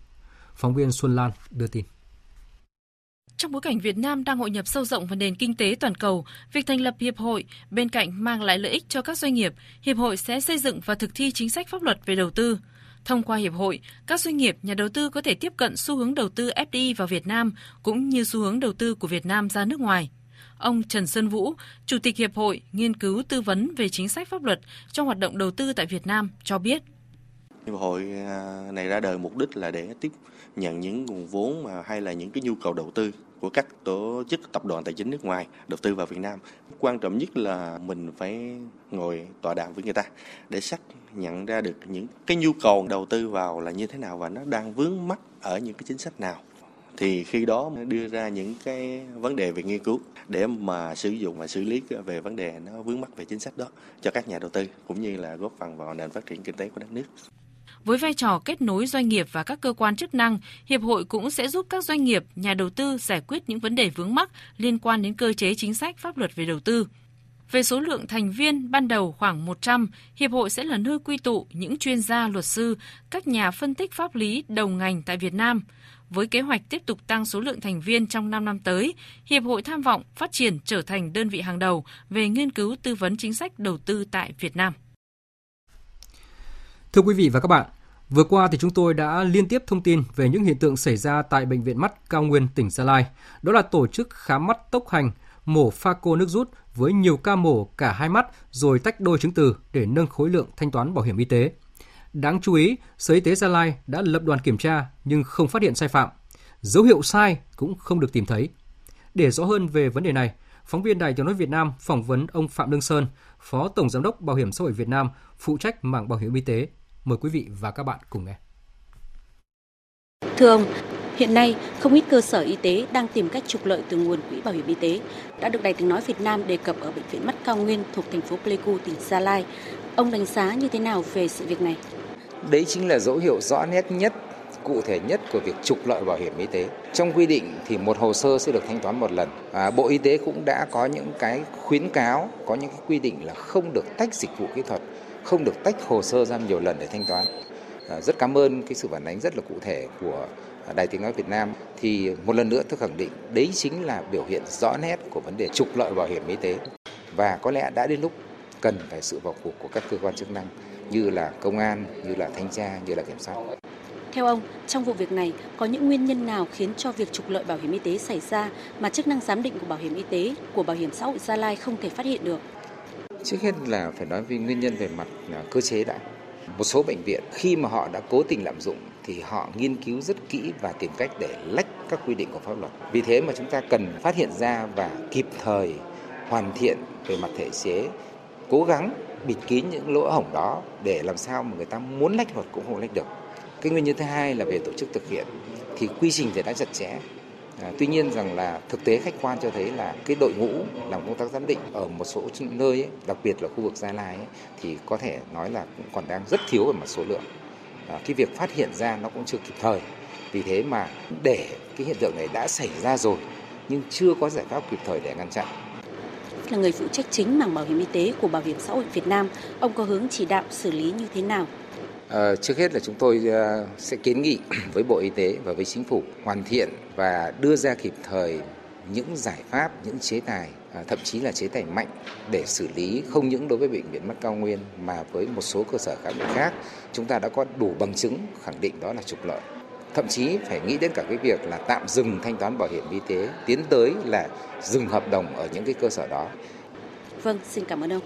Phóng viên Xuân Lan đưa tin. Trong bối cảnh Việt Nam đang hội nhập sâu rộng vào nền kinh tế toàn cầu, việc thành lập hiệp hội bên cạnh mang lại lợi ích cho các doanh nghiệp, hiệp hội sẽ xây dựng và thực thi chính sách pháp luật về đầu tư. Thông qua hiệp hội, các doanh nghiệp, nhà đầu tư có thể tiếp cận xu hướng đầu tư FDI vào Việt Nam cũng như xu hướng đầu tư của Việt Nam ra nước ngoài. Ông Trần Sơn Vũ, Chủ tịch Hiệp hội Nghiên cứu tư vấn về chính sách pháp luật trong hoạt động đầu tư tại Việt Nam cho biết. Hiệp hội à, này ra đời mục đích là để tiếp nhận những nguồn vốn mà hay là những cái nhu cầu đầu tư của các tổ chức tập đoàn tài chính nước ngoài đầu tư vào Việt Nam. Quan trọng nhất là mình phải ngồi tọa đàm với người ta để xác nhận ra được những cái nhu cầu đầu tư vào là như thế nào và nó đang vướng mắc ở những cái chính sách nào. thì khi đó đưa ra những cái vấn đề về nghiên cứu để mà sử dụng và xử lý về vấn đề nó vướng mắc về chính sách đó cho các nhà đầu tư cũng như là góp phần vào nền phát triển kinh tế của đất nước. Với vai trò kết nối doanh nghiệp và các cơ quan chức năng, hiệp hội cũng sẽ giúp các doanh nghiệp, nhà đầu tư giải quyết những vấn đề vướng mắc liên quan đến cơ chế chính sách pháp luật về đầu tư. Về số lượng thành viên ban đầu khoảng 100, hiệp hội sẽ là nơi quy tụ những chuyên gia, luật sư, các nhà phân tích pháp lý đầu ngành tại Việt Nam. Với kế hoạch tiếp tục tăng số lượng thành viên trong 5 năm tới, Hiệp hội tham vọng phát triển trở thành đơn vị hàng đầu về nghiên cứu tư vấn chính sách đầu tư tại Việt Nam. Thưa quý vị và các bạn, vừa qua thì chúng tôi đã liên tiếp thông tin về những hiện tượng xảy ra tại bệnh viện mắt Cao Nguyên tỉnh Gia Lai. Đó là tổ chức khám mắt tốc hành, mổ pha cô nước rút với nhiều ca mổ cả hai mắt rồi tách đôi chứng từ để nâng khối lượng thanh toán bảo hiểm y tế. Đáng chú ý, Sở Y tế Gia Lai đã lập đoàn kiểm tra nhưng không phát hiện sai phạm. Dấu hiệu sai cũng không được tìm thấy. Để rõ hơn về vấn đề này, phóng viên Đài Tiếng nói Việt Nam phỏng vấn ông Phạm Lương Sơn, Phó Tổng giám đốc Bảo hiểm xã hội Việt Nam, phụ trách mảng bảo hiểm y tế. Mời quý vị và các bạn cùng nghe. Thưa ông, Hiện nay, không ít cơ sở y tế đang tìm cách trục lợi từ nguồn quỹ bảo hiểm y tế. Đã được Đài tiếng nói Việt Nam đề cập ở bệnh viện mắt Cao Nguyên thuộc thành phố Pleiku, tỉnh Gia Lai. Ông đánh giá như thế nào về sự việc này? Đấy chính là dấu hiệu rõ nét nhất cụ thể nhất của việc trục lợi bảo hiểm y tế. Trong quy định thì một hồ sơ sẽ được thanh toán một lần. À, Bộ Y tế cũng đã có những cái khuyến cáo, có những cái quy định là không được tách dịch vụ kỹ thuật, không được tách hồ sơ ra nhiều lần để thanh toán. À, rất cảm ơn cái sự phản ánh rất là cụ thể của à, Đài Tiếng Nói Việt Nam thì một lần nữa tôi khẳng định đấy chính là biểu hiện rõ nét của vấn đề trục lợi bảo hiểm y tế và có lẽ đã đến lúc cần phải sự vào cuộc của các cơ quan chức năng như là công an, như là thanh tra, như là kiểm soát. Theo ông, trong vụ việc này có những nguyên nhân nào khiến cho việc trục lợi bảo hiểm y tế xảy ra mà chức năng giám định của bảo hiểm y tế của bảo hiểm xã hội Gia Lai không thể phát hiện được? Trước hết là phải nói về nguyên nhân về mặt à, cơ chế đã. Một số bệnh viện khi mà họ đã cố tình lạm dụng thì họ nghiên cứu rất kỹ và tìm cách để lách các quy định của pháp luật. Vì thế mà chúng ta cần phát hiện ra và kịp thời hoàn thiện về mặt thể chế, cố gắng bịt kín những lỗ hổng đó để làm sao mà người ta muốn lách luật cũng không lách được. Cái nguyên nhân thứ hai là về tổ chức thực hiện thì quy trình thì đã chặt chẽ. À, tuy nhiên rằng là thực tế khách quan cho thấy là cái đội ngũ làm công tác giám định ở một số nơi ấy, đặc biệt là khu vực Gia Lai ấy, thì có thể nói là cũng còn đang rất thiếu về mặt số lượng. À, cái việc phát hiện ra nó cũng chưa kịp thời. Vì thế mà để cái hiện tượng này đã xảy ra rồi nhưng chưa có giải pháp kịp thời để ngăn chặn là người phụ trách chính mảng bảo hiểm y tế của Bảo hiểm xã hội Việt Nam, ông có hướng chỉ đạo xử lý như thế nào? À, trước hết là chúng tôi uh, sẽ kiến nghị với Bộ Y tế và với Chính phủ hoàn thiện và đưa ra kịp thời những giải pháp, những chế tài, à, thậm chí là chế tài mạnh để xử lý không những đối với bệnh viện mắt cao nguyên mà với một số cơ sở khám bệnh khác, chúng ta đã có đủ bằng chứng khẳng định đó là trục lợi. Thậm chí phải nghĩ đến cả cái việc là tạm dừng thanh toán bảo hiểm y tế, tiến tới là dừng hợp đồng ở những cái cơ sở đó. Vâng, xin cảm ơn ông.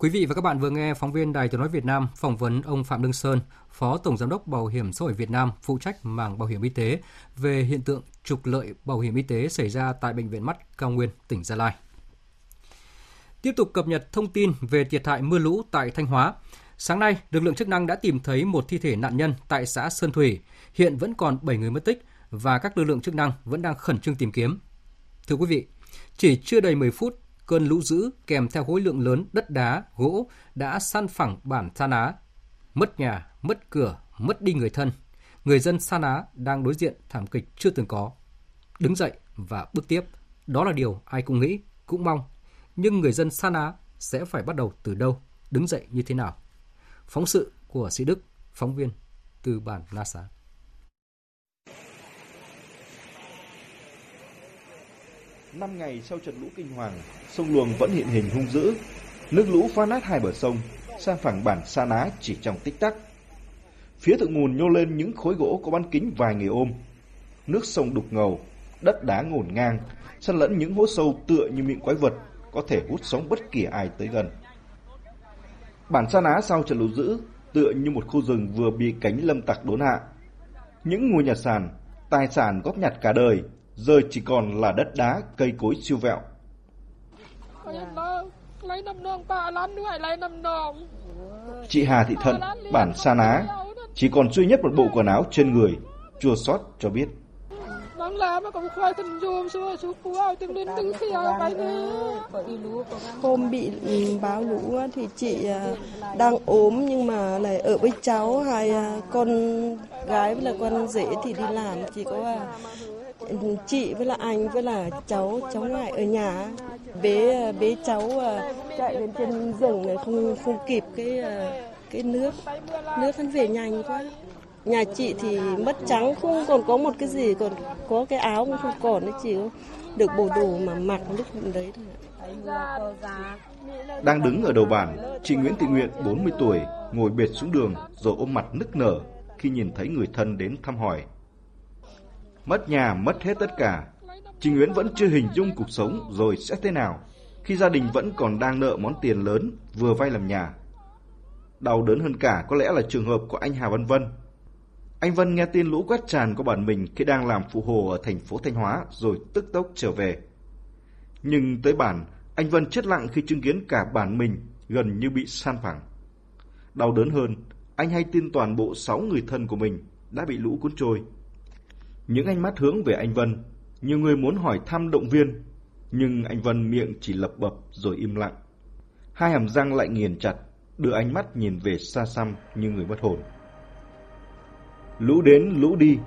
Quý vị và các bạn vừa nghe phóng viên Đài Tiếng nói Việt Nam phỏng vấn ông Phạm Đăng Sơn, Phó Tổng giám đốc Bảo hiểm xã hội Việt Nam, phụ trách mảng bảo hiểm y tế về hiện tượng trục lợi bảo hiểm y tế xảy ra tại bệnh viện mắt Cao Nguyên, tỉnh Gia Lai. Tiếp tục cập nhật thông tin về thiệt hại mưa lũ tại Thanh Hóa. Sáng nay, lực lượng chức năng đã tìm thấy một thi thể nạn nhân tại xã Sơn Thủy. Hiện vẫn còn 7 người mất tích và các lực lượng chức năng vẫn đang khẩn trương tìm kiếm. Thưa quý vị, chỉ chưa đầy 10 phút, cơn lũ dữ kèm theo khối lượng lớn đất đá, gỗ đã san phẳng bản Sa Ná. Mất nhà, mất cửa, mất đi người thân. Người dân Sa Ná đang đối diện thảm kịch chưa từng có. Đứng dậy và bước tiếp, đó là điều ai cũng nghĩ, cũng mong. Nhưng người dân Sa Ná sẽ phải bắt đầu từ đâu, đứng dậy như thế nào? Phóng sự của Sĩ Đức, phóng viên từ bản La Xá. 5 ngày sau trận lũ kinh hoàng, sông Luồng vẫn hiện hình hung dữ. Nước lũ phá nát hai bờ sông, sang phẳng bản Sa Ná chỉ trong tích tắc. Phía thượng nguồn nhô lên những khối gỗ có bán kính vài người ôm. Nước sông đục ngầu, đất đá ngổn ngang, xen lẫn những hố sâu tựa như miệng quái vật, có thể hút sống bất kỳ ai tới gần. Bản Sa Ná sau trận lũ dữ, tựa như một khu rừng vừa bị cánh lâm tặc đốn hạ. Những ngôi nhà sàn, tài sản góp nhặt cả đời giờ chỉ còn là đất đá, cây cối siêu vẹo. Chị Hà Thị Thận, bản Sa Ná, chỉ còn duy nhất một bộ quần áo trên người, chua xót cho biết. Hôm bị ừ, báo lũ thì chị à, đang ốm nhưng mà lại ở với cháu hai à, con gái với là con rể thì đi làm. Chỉ có à, chị với là anh với là cháu cháu ngoại ở nhà. Bế à, bế cháu chạy đến trên rừng này không không kịp cái cái nước nước hắn về nhanh quá nhà chị thì mất trắng không còn có một cái gì còn có cái áo cũng không còn đấy chỉ được bộ đồ mà mặc lúc đấy thôi đang đứng ở đầu bản, chị Nguyễn Thị Nguyện 40 tuổi ngồi bệt xuống đường rồi ôm mặt nức nở khi nhìn thấy người thân đến thăm hỏi. Mất nhà, mất hết tất cả. Chị Nguyễn vẫn chưa hình dung cuộc sống rồi sẽ thế nào khi gia đình vẫn còn đang nợ món tiền lớn vừa vay làm nhà. Đau đớn hơn cả có lẽ là trường hợp của anh Hà Văn Vân. Anh Vân nghe tin lũ quét tràn qua bản mình khi đang làm phụ hồ ở thành phố Thanh Hóa rồi tức tốc trở về. Nhưng tới bản, anh Vân chết lặng khi chứng kiến cả bản mình gần như bị san phẳng. Đau đớn hơn, anh hay tin toàn bộ sáu người thân của mình đã bị lũ cuốn trôi. Những ánh mắt hướng về anh Vân, nhiều người muốn hỏi thăm động viên, nhưng anh Vân miệng chỉ lập bập rồi im lặng. Hai hàm răng lại nghiền chặt, đưa ánh mắt nhìn về xa xăm như người mất hồn. Lũ đến lũ đi,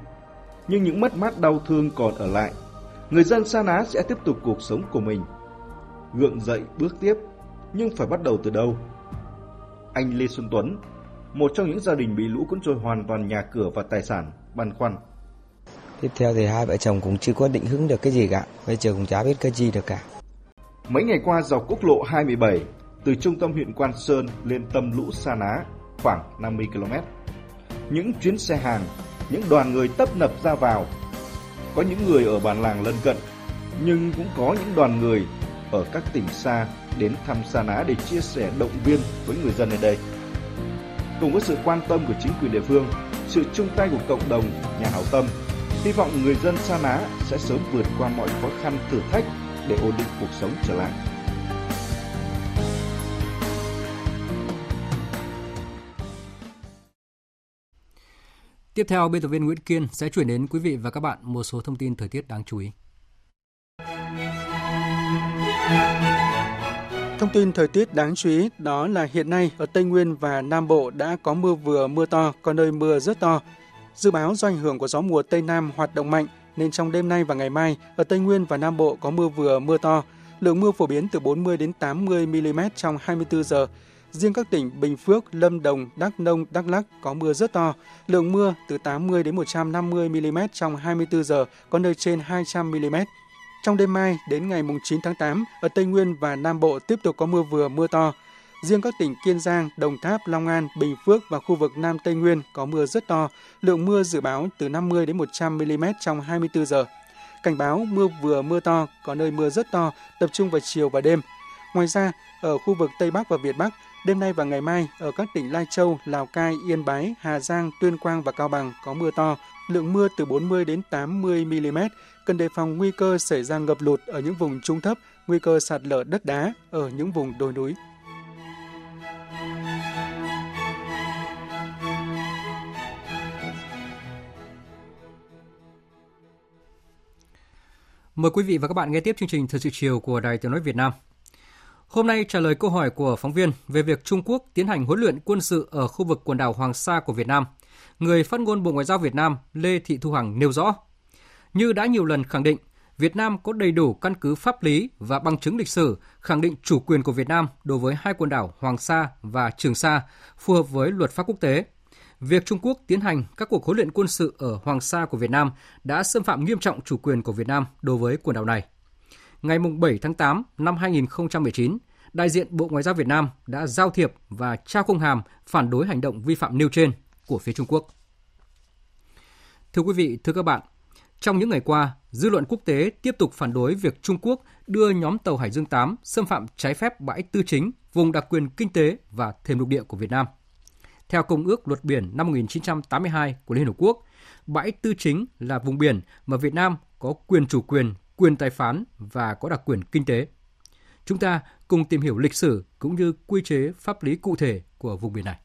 nhưng những mất mát đau thương còn ở lại. Người dân Sa Ná sẽ tiếp tục cuộc sống của mình. Gượng dậy bước tiếp, nhưng phải bắt đầu từ đâu? Anh Lê Xuân Tuấn, một trong những gia đình bị lũ cuốn trôi hoàn toàn nhà cửa và tài sản, băn khoăn. Tiếp theo thì hai vợ chồng cũng chưa có định hướng được cái gì cả, bây giờ cũng chả biết cái gì được cả. Mấy ngày qua dọc quốc lộ 27 từ trung tâm huyện Quan Sơn lên tâm lũ Sa Ná khoảng 50 km. Những chuyến xe hàng, những đoàn người tấp nập ra vào. Có những người ở bản làng lân cận, nhưng cũng có những đoàn người ở các tỉnh xa đến thăm Sa Ná để chia sẻ động viên với người dân ở đây. Cùng với sự quan tâm của chính quyền địa phương, sự chung tay của cộng đồng, nhà hảo tâm, hy vọng người dân Sa Ná sẽ sớm vượt qua mọi khó khăn thử thách để ổn định cuộc sống trở lại. Tiếp theo, biên tập viên Nguyễn Kiên sẽ chuyển đến quý vị và các bạn một số thông tin thời tiết đáng chú ý. Thông tin thời tiết đáng chú ý đó là hiện nay ở Tây Nguyên và Nam Bộ đã có mưa vừa mưa to, có nơi mưa rất to. Dự báo do ảnh hưởng của gió mùa Tây Nam hoạt động mạnh nên trong đêm nay và ngày mai ở Tây Nguyên và Nam Bộ có mưa vừa mưa to. Lượng mưa phổ biến từ 40 đến 80 mm trong 24 giờ, Riêng các tỉnh Bình Phước, Lâm Đồng, Đắk Nông, Đắk Lắk có mưa rất to. Lượng mưa từ 80 đến 150 mm trong 24 giờ, có nơi trên 200 mm. Trong đêm mai đến ngày 9 tháng 8, ở Tây Nguyên và Nam Bộ tiếp tục có mưa vừa mưa to. Riêng các tỉnh Kiên Giang, Đồng Tháp, Long An, Bình Phước và khu vực Nam Tây Nguyên có mưa rất to. Lượng mưa dự báo từ 50 đến 100 mm trong 24 giờ. Cảnh báo mưa vừa mưa to, có nơi mưa rất to, tập trung vào chiều và đêm. Ngoài ra, ở khu vực Tây Bắc và Việt Bắc, Đêm nay và ngày mai, ở các tỉnh Lai Châu, Lào Cai, Yên Bái, Hà Giang, Tuyên Quang và Cao Bằng có mưa to, lượng mưa từ 40 đến 80 mm, cần đề phòng nguy cơ xảy ra ngập lụt ở những vùng trung thấp, nguy cơ sạt lở đất đá ở những vùng đồi núi. Mời quý vị và các bạn nghe tiếp chương trình Thời sự chiều của Đài Tiếng nói Việt Nam. Hôm nay trả lời câu hỏi của phóng viên về việc Trung Quốc tiến hành huấn luyện quân sự ở khu vực quần đảo Hoàng Sa của Việt Nam, người phát ngôn Bộ Ngoại giao Việt Nam Lê Thị Thu Hằng nêu rõ, như đã nhiều lần khẳng định, Việt Nam có đầy đủ căn cứ pháp lý và bằng chứng lịch sử khẳng định chủ quyền của Việt Nam đối với hai quần đảo Hoàng Sa và Trường Sa phù hợp với luật pháp quốc tế. Việc Trung Quốc tiến hành các cuộc huấn luyện quân sự ở Hoàng Sa của Việt Nam đã xâm phạm nghiêm trọng chủ quyền của Việt Nam đối với quần đảo này ngày 7 tháng 8 năm 2019, đại diện Bộ Ngoại giao Việt Nam đã giao thiệp và trao công hàm phản đối hành động vi phạm nêu trên của phía Trung Quốc. Thưa quý vị, thưa các bạn, trong những ngày qua, dư luận quốc tế tiếp tục phản đối việc Trung Quốc đưa nhóm tàu Hải Dương 8 xâm phạm trái phép bãi tư chính, vùng đặc quyền kinh tế và thềm lục địa của Việt Nam. Theo Công ước Luật Biển năm 1982 của Liên Hợp Quốc, bãi tư chính là vùng biển mà Việt Nam có quyền chủ quyền quyền tài phán và có đặc quyền kinh tế. Chúng ta cùng tìm hiểu lịch sử cũng như quy chế pháp lý cụ thể của vùng biển này.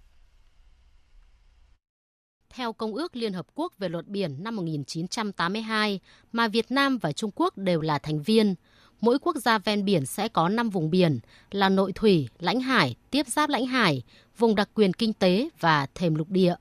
theo Công ước Liên Hợp Quốc về luật biển năm 1982 mà Việt Nam và Trung Quốc đều là thành viên. Mỗi quốc gia ven biển sẽ có 5 vùng biển là nội thủy, lãnh hải, tiếp giáp lãnh hải, vùng đặc quyền kinh tế và thềm lục địa.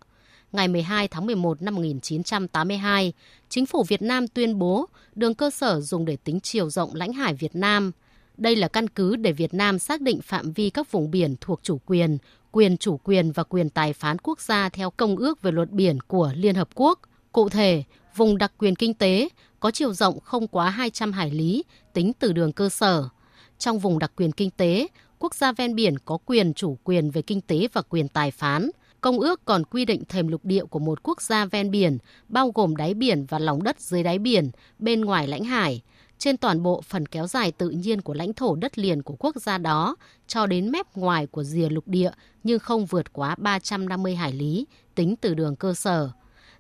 Ngày 12 tháng 11 năm 1982, Chính phủ Việt Nam tuyên bố đường cơ sở dùng để tính chiều rộng lãnh hải Việt Nam. Đây là căn cứ để Việt Nam xác định phạm vi các vùng biển thuộc chủ quyền, quyền chủ quyền và quyền tài phán quốc gia theo Công ước về luật biển của Liên Hợp Quốc. Cụ thể, vùng đặc quyền kinh tế có chiều rộng không quá 200 hải lý tính từ đường cơ sở. Trong vùng đặc quyền kinh tế, quốc gia ven biển có quyền chủ quyền về kinh tế và quyền tài phán. Công ước còn quy định thềm lục địa của một quốc gia ven biển, bao gồm đáy biển và lòng đất dưới đáy biển, bên ngoài lãnh hải, trên toàn bộ phần kéo dài tự nhiên của lãnh thổ đất liền của quốc gia đó cho đến mép ngoài của rìa lục địa nhưng không vượt quá 350 hải lý tính từ đường cơ sở.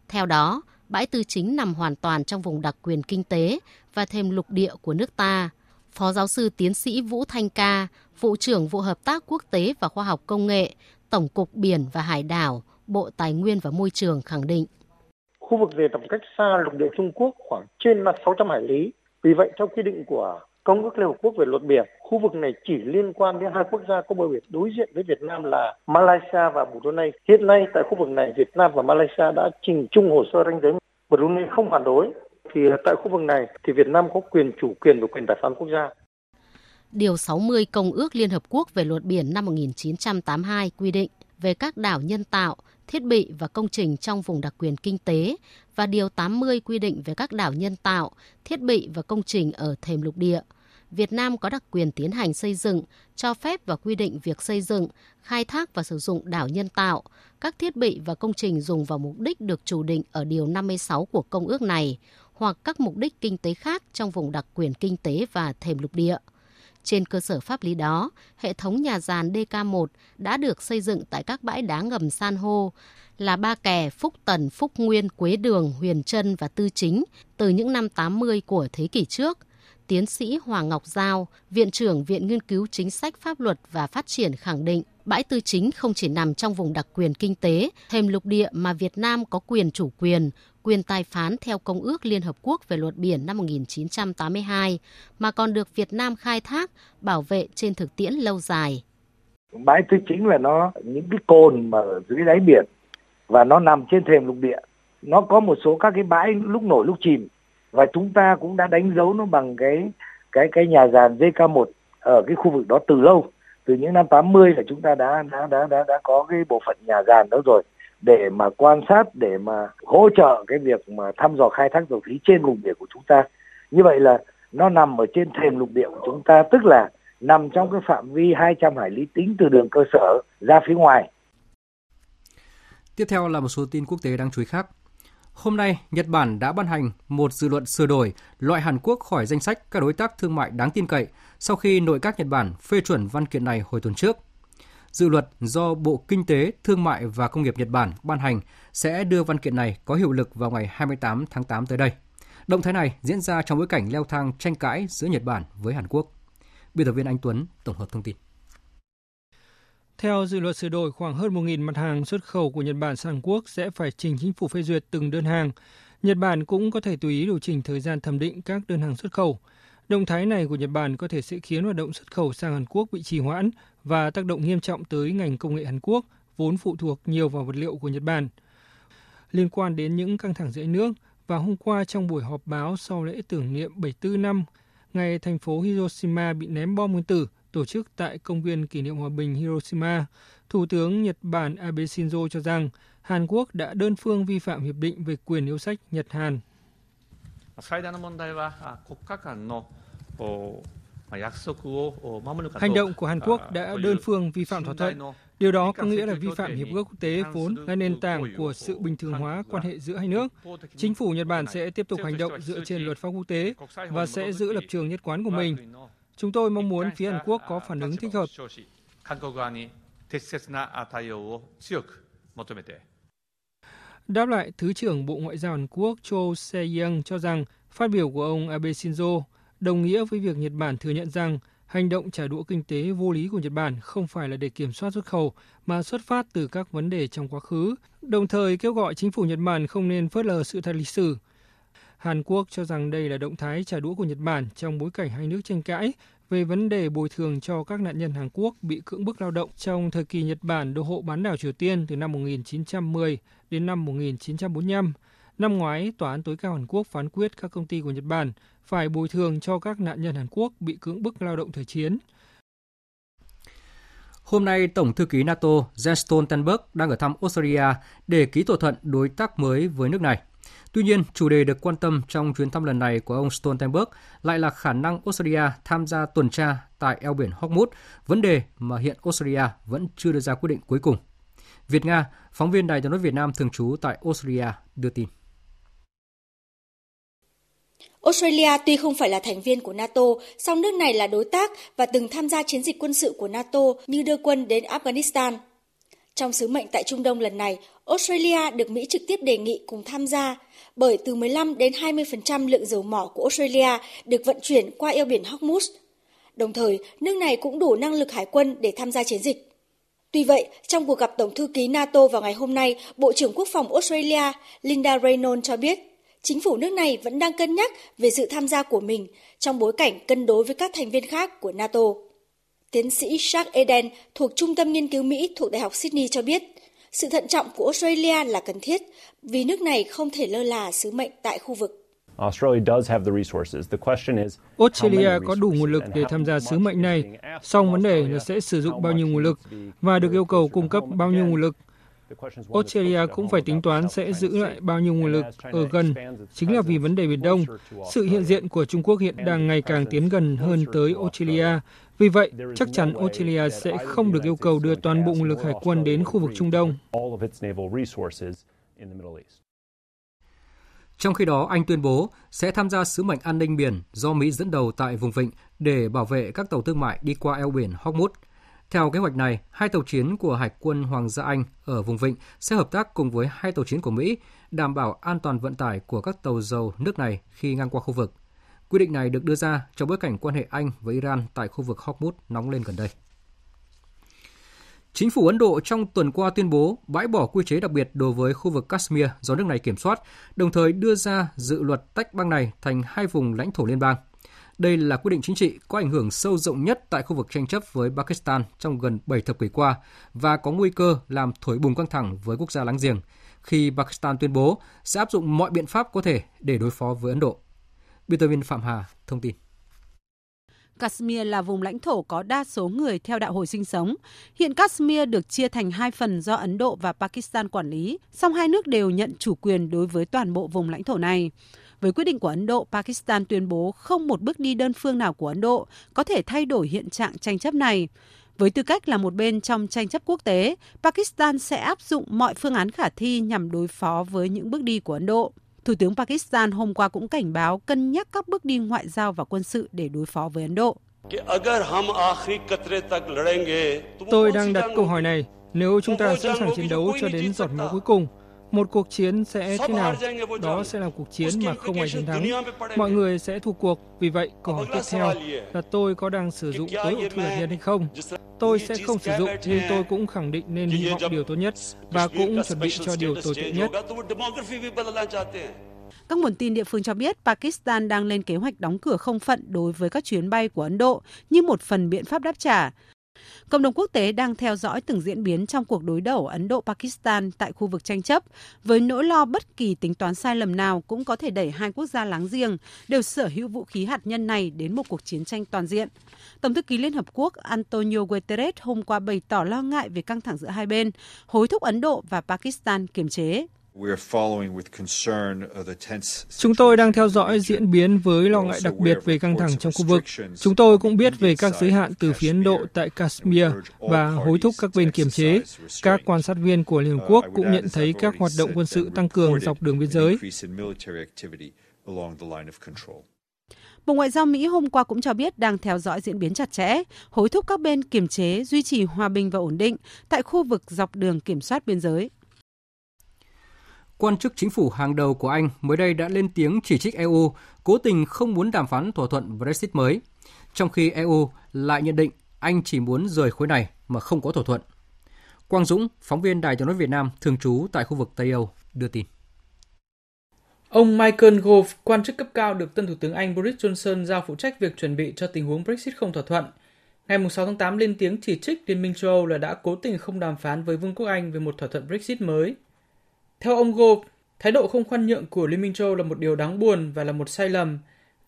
Theo đó, bãi tư chính nằm hoàn toàn trong vùng đặc quyền kinh tế và thêm lục địa của nước ta. Phó giáo sư tiến sĩ Vũ Thanh Ca, vụ trưởng vụ hợp tác quốc tế và khoa học công nghệ, Tổng cục Biển và Hải đảo, Bộ Tài nguyên và Môi trường khẳng định. Khu vực về tầm cách xa lục địa Trung Quốc khoảng trên 600 hải lý. Vì vậy, theo quy định của Công ước Liên Hợp Quốc về luật biển, khu vực này chỉ liên quan đến hai quốc gia có bờ biển đối diện với Việt Nam là Malaysia và Brunei. Hiện nay tại khu vực này, Việt Nam và Malaysia đã trình chung hồ sơ ranh giới. Brunei không phản đối. Thì tại khu vực này thì Việt Nam có quyền chủ quyền và quyền tài phán quốc gia. Điều 60 Công ước Liên Hợp Quốc về luật biển năm 1982 quy định về các đảo nhân tạo, thiết bị và công trình trong vùng đặc quyền kinh tế và Điều 80 quy định về các đảo nhân tạo, thiết bị và công trình ở thềm lục địa. Việt Nam có đặc quyền tiến hành xây dựng, cho phép và quy định việc xây dựng, khai thác và sử dụng đảo nhân tạo, các thiết bị và công trình dùng vào mục đích được chủ định ở Điều 56 của Công ước này, hoặc các mục đích kinh tế khác trong vùng đặc quyền kinh tế và thềm lục địa. Trên cơ sở pháp lý đó, hệ thống nhà giàn DK1 đã được xây dựng tại các bãi đá ngầm san hô là Ba Kè, Phúc Tần, Phúc Nguyên, Quế Đường, Huyền Trân và Tư Chính từ những năm 80 của thế kỷ trước. Tiến sĩ Hoàng Ngọc Giao, Viện trưởng Viện Nghiên cứu Chính sách Pháp luật và Phát triển khẳng định bãi tư chính không chỉ nằm trong vùng đặc quyền kinh tế, thêm lục địa mà Việt Nam có quyền chủ quyền, quyền tài phán theo Công ước Liên Hợp Quốc về luật biển năm 1982, mà còn được Việt Nam khai thác, bảo vệ trên thực tiễn lâu dài. Bãi tư chính là nó những cái cồn mà ở dưới đáy biển và nó nằm trên thềm lục địa. Nó có một số các cái bãi lúc nổi lúc chìm và chúng ta cũng đã đánh dấu nó bằng cái cái cái nhà giàn JK1 ở cái khu vực đó từ lâu từ những năm 80 là chúng ta đã đã đã đã đã có cái bộ phận nhà giàn đó rồi để mà quan sát để mà hỗ trợ cái việc mà thăm dò khai thác dầu khí trên vùng biển của chúng ta như vậy là nó nằm ở trên thềm lục địa của chúng ta tức là nằm trong cái phạm vi 200 hải lý tính từ đường cơ sở ra phía ngoài. Tiếp theo là một số tin quốc tế đáng chú ý khác. Hôm nay, Nhật Bản đã ban hành một dự luật sửa đổi loại Hàn Quốc khỏi danh sách các đối tác thương mại đáng tin cậy sau khi nội các Nhật Bản phê chuẩn văn kiện này hồi tuần trước. Dự luật do Bộ Kinh tế, Thương mại và Công nghiệp Nhật Bản ban hành sẽ đưa văn kiện này có hiệu lực vào ngày 28 tháng 8 tới đây. Động thái này diễn ra trong bối cảnh leo thang tranh cãi giữa Nhật Bản với Hàn Quốc. Biên tập viên Anh Tuấn tổng hợp thông tin. Theo dự luật sửa đổi, khoảng hơn 1.000 mặt hàng xuất khẩu của Nhật Bản sang Hàn Quốc sẽ phải trình chính phủ phê duyệt từng đơn hàng. Nhật Bản cũng có thể tùy ý điều chỉnh thời gian thẩm định các đơn hàng xuất khẩu. Động thái này của Nhật Bản có thể sẽ khiến hoạt động xuất khẩu sang Hàn Quốc bị trì hoãn và tác động nghiêm trọng tới ngành công nghệ Hàn Quốc, vốn phụ thuộc nhiều vào vật liệu của Nhật Bản. Liên quan đến những căng thẳng giữa nước, và hôm qua trong buổi họp báo sau lễ tưởng niệm 74 năm ngày thành phố Hiroshima bị ném bom nguyên tử tổ chức tại công viên kỷ niệm hòa bình Hiroshima, Thủ tướng Nhật Bản Abe Shinzo cho rằng Hàn Quốc đã đơn phương vi phạm hiệp định về quyền yêu sách Nhật Hàn. Nhật-Hàn. Hành động của Hàn Quốc đã đơn phương vi phạm thỏa thuận. Điều đó có nghĩa là vi phạm hiệp ước quốc tế vốn là nền tảng của sự bình thường hóa quan hệ giữa hai nước. Chính phủ Nhật Bản sẽ tiếp tục hành động dựa trên luật pháp quốc tế và sẽ giữ lập trường nhất quán của mình. Chúng tôi mong muốn phía Hàn Quốc có phản ứng thích hợp. Đáp lại, Thứ trưởng Bộ Ngoại giao Hàn Quốc Cho Se-young cho rằng phát biểu của ông Abe Shinzo đồng nghĩa với việc Nhật Bản thừa nhận rằng hành động trả đũa kinh tế vô lý của Nhật Bản không phải là để kiểm soát xuất khẩu mà xuất phát từ các vấn đề trong quá khứ, đồng thời kêu gọi chính phủ Nhật Bản không nên phớt lờ sự thật lịch sử. Hàn Quốc cho rằng đây là động thái trả đũa của Nhật Bản trong bối cảnh hai nước tranh cãi về vấn đề bồi thường cho các nạn nhân Hàn Quốc bị cưỡng bức lao động trong thời kỳ Nhật Bản đô hộ bán đảo Triều Tiên từ năm 1910 đến năm 1945. Năm ngoái, Tòa án tối cao Hàn Quốc phán quyết các công ty của Nhật Bản phải bồi thường cho các nạn nhân Hàn Quốc bị cưỡng bức lao động thời chiến. Hôm nay, Tổng thư ký NATO Jens Stoltenberg đang ở thăm Australia để ký thỏa thuận đối tác mới với nước này. Tuy nhiên, chủ đề được quan tâm trong chuyến thăm lần này của ông Stoltenberg lại là khả năng Australia tham gia tuần tra tại eo biển Hormuz, vấn đề mà hiện Australia vẫn chưa đưa ra quyết định cuối cùng. Việt Nga, phóng viên Đài tiếng nói Việt Nam thường trú tại Australia đưa tin. Australia tuy không phải là thành viên của NATO, song nước này là đối tác và từng tham gia chiến dịch quân sự của NATO như đưa quân đến Afghanistan. Trong sứ mệnh tại Trung Đông lần này, Australia được Mỹ trực tiếp đề nghị cùng tham gia, bởi từ 15 đến 20% lượng dầu mỏ của Australia được vận chuyển qua eo biển Hormuz. Đồng thời, nước này cũng đủ năng lực hải quân để tham gia chiến dịch. Tuy vậy, trong cuộc gặp Tổng thư ký NATO vào ngày hôm nay, Bộ trưởng Quốc phòng Australia Linda Reynolds cho biết, chính phủ nước này vẫn đang cân nhắc về sự tham gia của mình trong bối cảnh cân đối với các thành viên khác của NATO. Tiến sĩ Jacques Eden thuộc Trung tâm Nghiên cứu Mỹ thuộc Đại học Sydney cho biết, sự thận trọng của Australia là cần thiết vì nước này không thể lơ là sứ mệnh tại khu vực. Australia có đủ nguồn lực để tham gia sứ mệnh này, song vấn đề là sẽ sử dụng bao nhiêu nguồn lực và được yêu cầu cung cấp bao nhiêu nguồn lực. Australia cũng phải tính toán sẽ giữ lại bao nhiêu nguồn lực ở gần, chính là vì vấn đề Biển Đông. Sự hiện diện của Trung Quốc hiện đang ngày càng tiến gần hơn tới Australia. Vì vậy, chắc chắn Australia sẽ không được yêu cầu đưa toàn bộ nguồn lực hải quân đến khu vực Trung Đông. Trong khi đó, Anh tuyên bố sẽ tham gia sứ mệnh an ninh biển do Mỹ dẫn đầu tại vùng vịnh để bảo vệ các tàu thương mại đi qua eo biển Hormuz. Theo kế hoạch này, hai tàu chiến của Hải quân Hoàng gia Anh ở vùng vịnh sẽ hợp tác cùng với hai tàu chiến của Mỹ, đảm bảo an toàn vận tải của các tàu dầu nước này khi ngang qua khu vực. Quy định này được đưa ra trong bối cảnh quan hệ Anh với Iran tại khu vực Hormuz nóng lên gần đây. Chính phủ Ấn Độ trong tuần qua tuyên bố bãi bỏ quy chế đặc biệt đối với khu vực Kashmir do nước này kiểm soát, đồng thời đưa ra dự luật tách bang này thành hai vùng lãnh thổ liên bang. Đây là quyết định chính trị có ảnh hưởng sâu rộng nhất tại khu vực tranh chấp với Pakistan trong gần 7 thập kỷ qua và có nguy cơ làm thổi bùng căng thẳng với quốc gia láng giềng khi Pakistan tuyên bố sẽ áp dụng mọi biện pháp có thể để đối phó với Ấn Độ. Biên tập viên Phạm Hà thông tin. Kashmir là vùng lãnh thổ có đa số người theo đạo hồi sinh sống. Hiện Kashmir được chia thành hai phần do Ấn Độ và Pakistan quản lý, song hai nước đều nhận chủ quyền đối với toàn bộ vùng lãnh thổ này. Với quyết định của Ấn Độ, Pakistan tuyên bố không một bước đi đơn phương nào của Ấn Độ có thể thay đổi hiện trạng tranh chấp này. Với tư cách là một bên trong tranh chấp quốc tế, Pakistan sẽ áp dụng mọi phương án khả thi nhằm đối phó với những bước đi của Ấn Độ. Thủ tướng Pakistan hôm qua cũng cảnh báo cân nhắc các bước đi ngoại giao và quân sự để đối phó với Ấn Độ. Tôi đang đặt câu hỏi này, nếu chúng ta sẵn sàng chiến đấu cho đến giọt máu cuối cùng, một cuộc chiến sẽ thế nào? Đó sẽ là cuộc chiến mà không ai chiến thắng. Mọi người sẽ thua cuộc. Vì vậy, câu hỏi tiếp theo là tôi có đang sử dụng tối hậu thư hạt nhân hay không? Tôi sẽ không sử dụng, nhưng tôi cũng khẳng định nên hy vọng điều tốt nhất và cũng chuẩn bị cho điều tồi tệ nhất. Các nguồn tin địa phương cho biết Pakistan đang lên kế hoạch đóng cửa không phận đối với các chuyến bay của Ấn Độ như một phần biện pháp đáp trả. Cộng đồng quốc tế đang theo dõi từng diễn biến trong cuộc đối đầu Ấn Độ-Pakistan tại khu vực tranh chấp, với nỗi lo bất kỳ tính toán sai lầm nào cũng có thể đẩy hai quốc gia láng giềng đều sở hữu vũ khí hạt nhân này đến một cuộc chiến tranh toàn diện. Tổng thư ký Liên Hợp Quốc Antonio Guterres hôm qua bày tỏ lo ngại về căng thẳng giữa hai bên, hối thúc Ấn Độ và Pakistan kiềm chế. Chúng tôi đang theo dõi diễn biến với lo ngại đặc biệt về căng thẳng trong khu vực. Chúng tôi cũng biết về các giới hạn từ phía Ấn Độ tại Kashmir và hối thúc các bên kiềm chế. Các quan sát viên của Liên Hợp Quốc cũng nhận thấy các hoạt động quân sự tăng cường dọc đường biên giới. Bộ Ngoại giao Mỹ hôm qua cũng cho biết đang theo dõi diễn biến chặt chẽ, hối thúc các bên kiềm chế, duy trì hòa bình và ổn định tại khu vực dọc đường kiểm soát biên giới quan chức chính phủ hàng đầu của Anh mới đây đã lên tiếng chỉ trích EU cố tình không muốn đàm phán thỏa thuận Brexit mới, trong khi EU lại nhận định Anh chỉ muốn rời khối này mà không có thỏa thuận. Quang Dũng, phóng viên Đài tiếng nói Việt Nam thường trú tại khu vực Tây Âu, đưa tin. Ông Michael Gove, quan chức cấp cao được tân Thủ tướng Anh Boris Johnson giao phụ trách việc chuẩn bị cho tình huống Brexit không thỏa thuận, ngày 6 tháng 8 lên tiếng chỉ trích Liên minh châu Âu là đã cố tình không đàm phán với Vương quốc Anh về một thỏa thuận Brexit mới. Theo ông Gove, thái độ không khoan nhượng của Liên minh châu là một điều đáng buồn và là một sai lầm,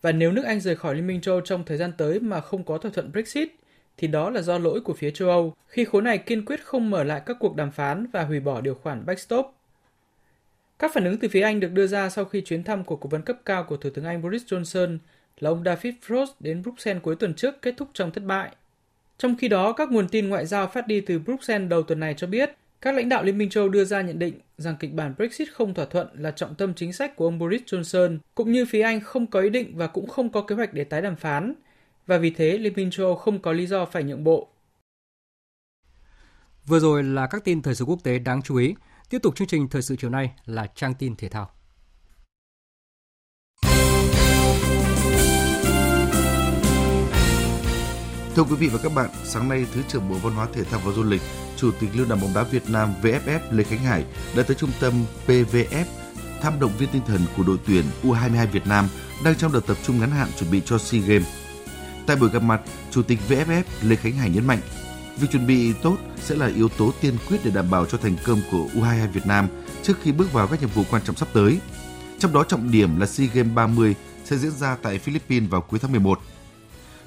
và nếu nước Anh rời khỏi Liên minh châu trong thời gian tới mà không có thỏa thuận Brexit, thì đó là do lỗi của phía châu Âu khi khối này kiên quyết không mở lại các cuộc đàm phán và hủy bỏ điều khoản backstop. Các phản ứng từ phía Anh được đưa ra sau khi chuyến thăm của cố vấn cấp cao của Thủ tướng Anh Boris Johnson là ông David Frost đến Bruxelles cuối tuần trước kết thúc trong thất bại. Trong khi đó, các nguồn tin ngoại giao phát đi từ Bruxelles đầu tuần này cho biết các lãnh đạo Liên minh châu đưa ra nhận định rằng kịch bản Brexit không thỏa thuận là trọng tâm chính sách của ông Boris Johnson, cũng như phía Anh không có ý định và cũng không có kế hoạch để tái đàm phán, và vì thế Liên minh châu không có lý do phải nhượng bộ. Vừa rồi là các tin thời sự quốc tế đáng chú ý. Tiếp tục chương trình thời sự chiều nay là trang tin thể thao. Thưa quý vị và các bạn, sáng nay Thứ trưởng Bộ Văn hóa Thể thao và Du lịch, Chủ tịch Liên đoàn bóng đá Việt Nam VFF Lê Khánh Hải đã tới trung tâm PVF thăm động viên tinh thần của đội tuyển U22 Việt Nam đang trong đợt tập trung ngắn hạn chuẩn bị cho SEA Games. Tại buổi gặp mặt, Chủ tịch VFF Lê Khánh Hải nhấn mạnh, việc chuẩn bị tốt sẽ là yếu tố tiên quyết để đảm bảo cho thành công của U22 Việt Nam trước khi bước vào các nhiệm vụ quan trọng sắp tới. Trong đó trọng điểm là SEA Games 30 sẽ diễn ra tại Philippines vào cuối tháng 11.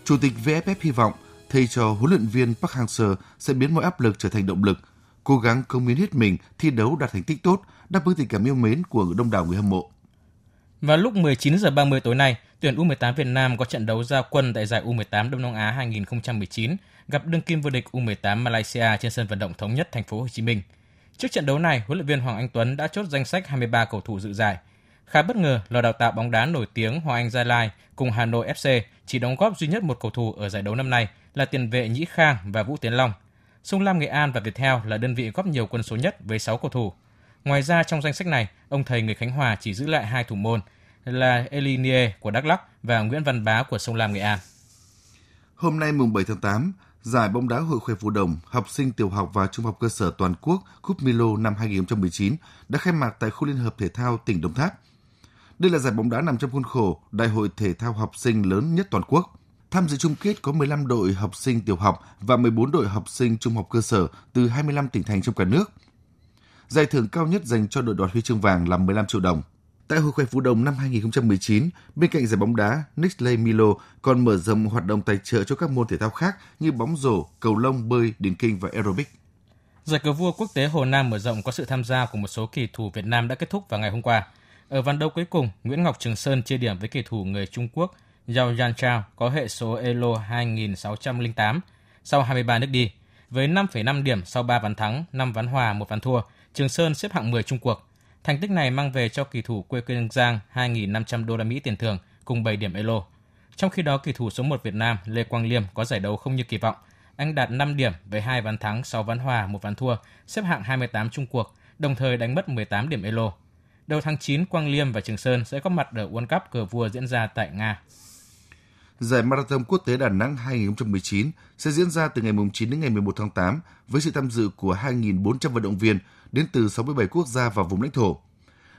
Chủ tịch VFF hy vọng thầy trò huấn luyện viên Park Hang-seo sẽ biến mọi áp lực trở thành động lực, cố gắng công hiến hết mình thi đấu đạt thành tích tốt, đáp ứng tình cảm yêu mến của đông đảo người hâm mộ. Vào lúc 19 giờ 30 tối nay, tuyển U18 Việt Nam có trận đấu ra quân tại giải U18 Đông Nam Á 2019 gặp đương kim vô địch U18 Malaysia trên sân vận động thống nhất thành phố Hồ Chí Minh. Trước trận đấu này, huấn luyện viên Hoàng Anh Tuấn đã chốt danh sách 23 cầu thủ dự giải. Khá bất ngờ, lò đào tạo bóng đá nổi tiếng Hoàng Anh Gia Lai cùng Hà Nội FC chỉ đóng góp duy nhất một cầu thủ ở giải đấu năm nay là tiền vệ Nhĩ Khang và Vũ Tiến Long. Sông Lam Nghệ An và Viettel là đơn vị góp nhiều quân số nhất với 6 cầu thủ. Ngoài ra trong danh sách này, ông thầy người Khánh Hòa chỉ giữ lại hai thủ môn là Elinie của Đắk Lắk và Nguyễn Văn Bá của Sông Lam Nghệ An. Hôm nay mùng 7 tháng 8, Giải bóng đá Hội khỏe phụ đồng học sinh tiểu học và trung học cơ sở toàn quốc Cúp Milo năm 2019 đã khai mạc tại khu liên hợp thể thao tỉnh Đồng Tháp. Đây là giải bóng đá nằm trong khuôn khổ Đại hội thể thao học sinh lớn nhất toàn quốc. Tham dự chung kết có 15 đội học sinh tiểu học và 14 đội học sinh trung học cơ sở từ 25 tỉnh thành trong cả nước. Giải thưởng cao nhất dành cho đội đoạt huy chương vàng là 15 triệu đồng. Tại Hội khỏe phú đồng năm 2019, bên cạnh giải bóng đá, Nestle Milo còn mở rộng hoạt động tài trợ cho các môn thể thao khác như bóng rổ, cầu lông, bơi, điền kinh và aerobic. Giải cờ vua quốc tế Hồ Nam mở rộng có sự tham gia của một số kỳ thủ Việt Nam đã kết thúc vào ngày hôm qua. Ở ván đấu cuối cùng, Nguyễn Ngọc Trường Sơn chia điểm với kỳ thủ người Trung Quốc Yao Yanchao có hệ số Elo 2608 sau 23 nước đi. Với 5,5 điểm sau 3 ván thắng, 5 ván hòa, 1 ván thua, Trường Sơn xếp hạng 10 Trung cuộc. Thành tích này mang về cho kỳ thủ quê Kiên Giang 2.500 đô la Mỹ tiền thưởng cùng 7 điểm Elo. Trong khi đó, kỳ thủ số 1 Việt Nam Lê Quang Liêm có giải đấu không như kỳ vọng. Anh đạt 5 điểm với 2 ván thắng, 6 ván hòa, 1 ván thua, xếp hạng 28 Trung cuộc, đồng thời đánh mất 18 điểm Elo. Đầu tháng 9, Quang Liêm và Trường Sơn sẽ có mặt ở World Cup cờ vua diễn ra tại Nga. Giải Marathon Quốc tế Đà Nẵng 2019 sẽ diễn ra từ ngày 9 đến ngày 11 tháng 8 với sự tham dự của 2.400 vận động viên đến từ 67 quốc gia và vùng lãnh thổ.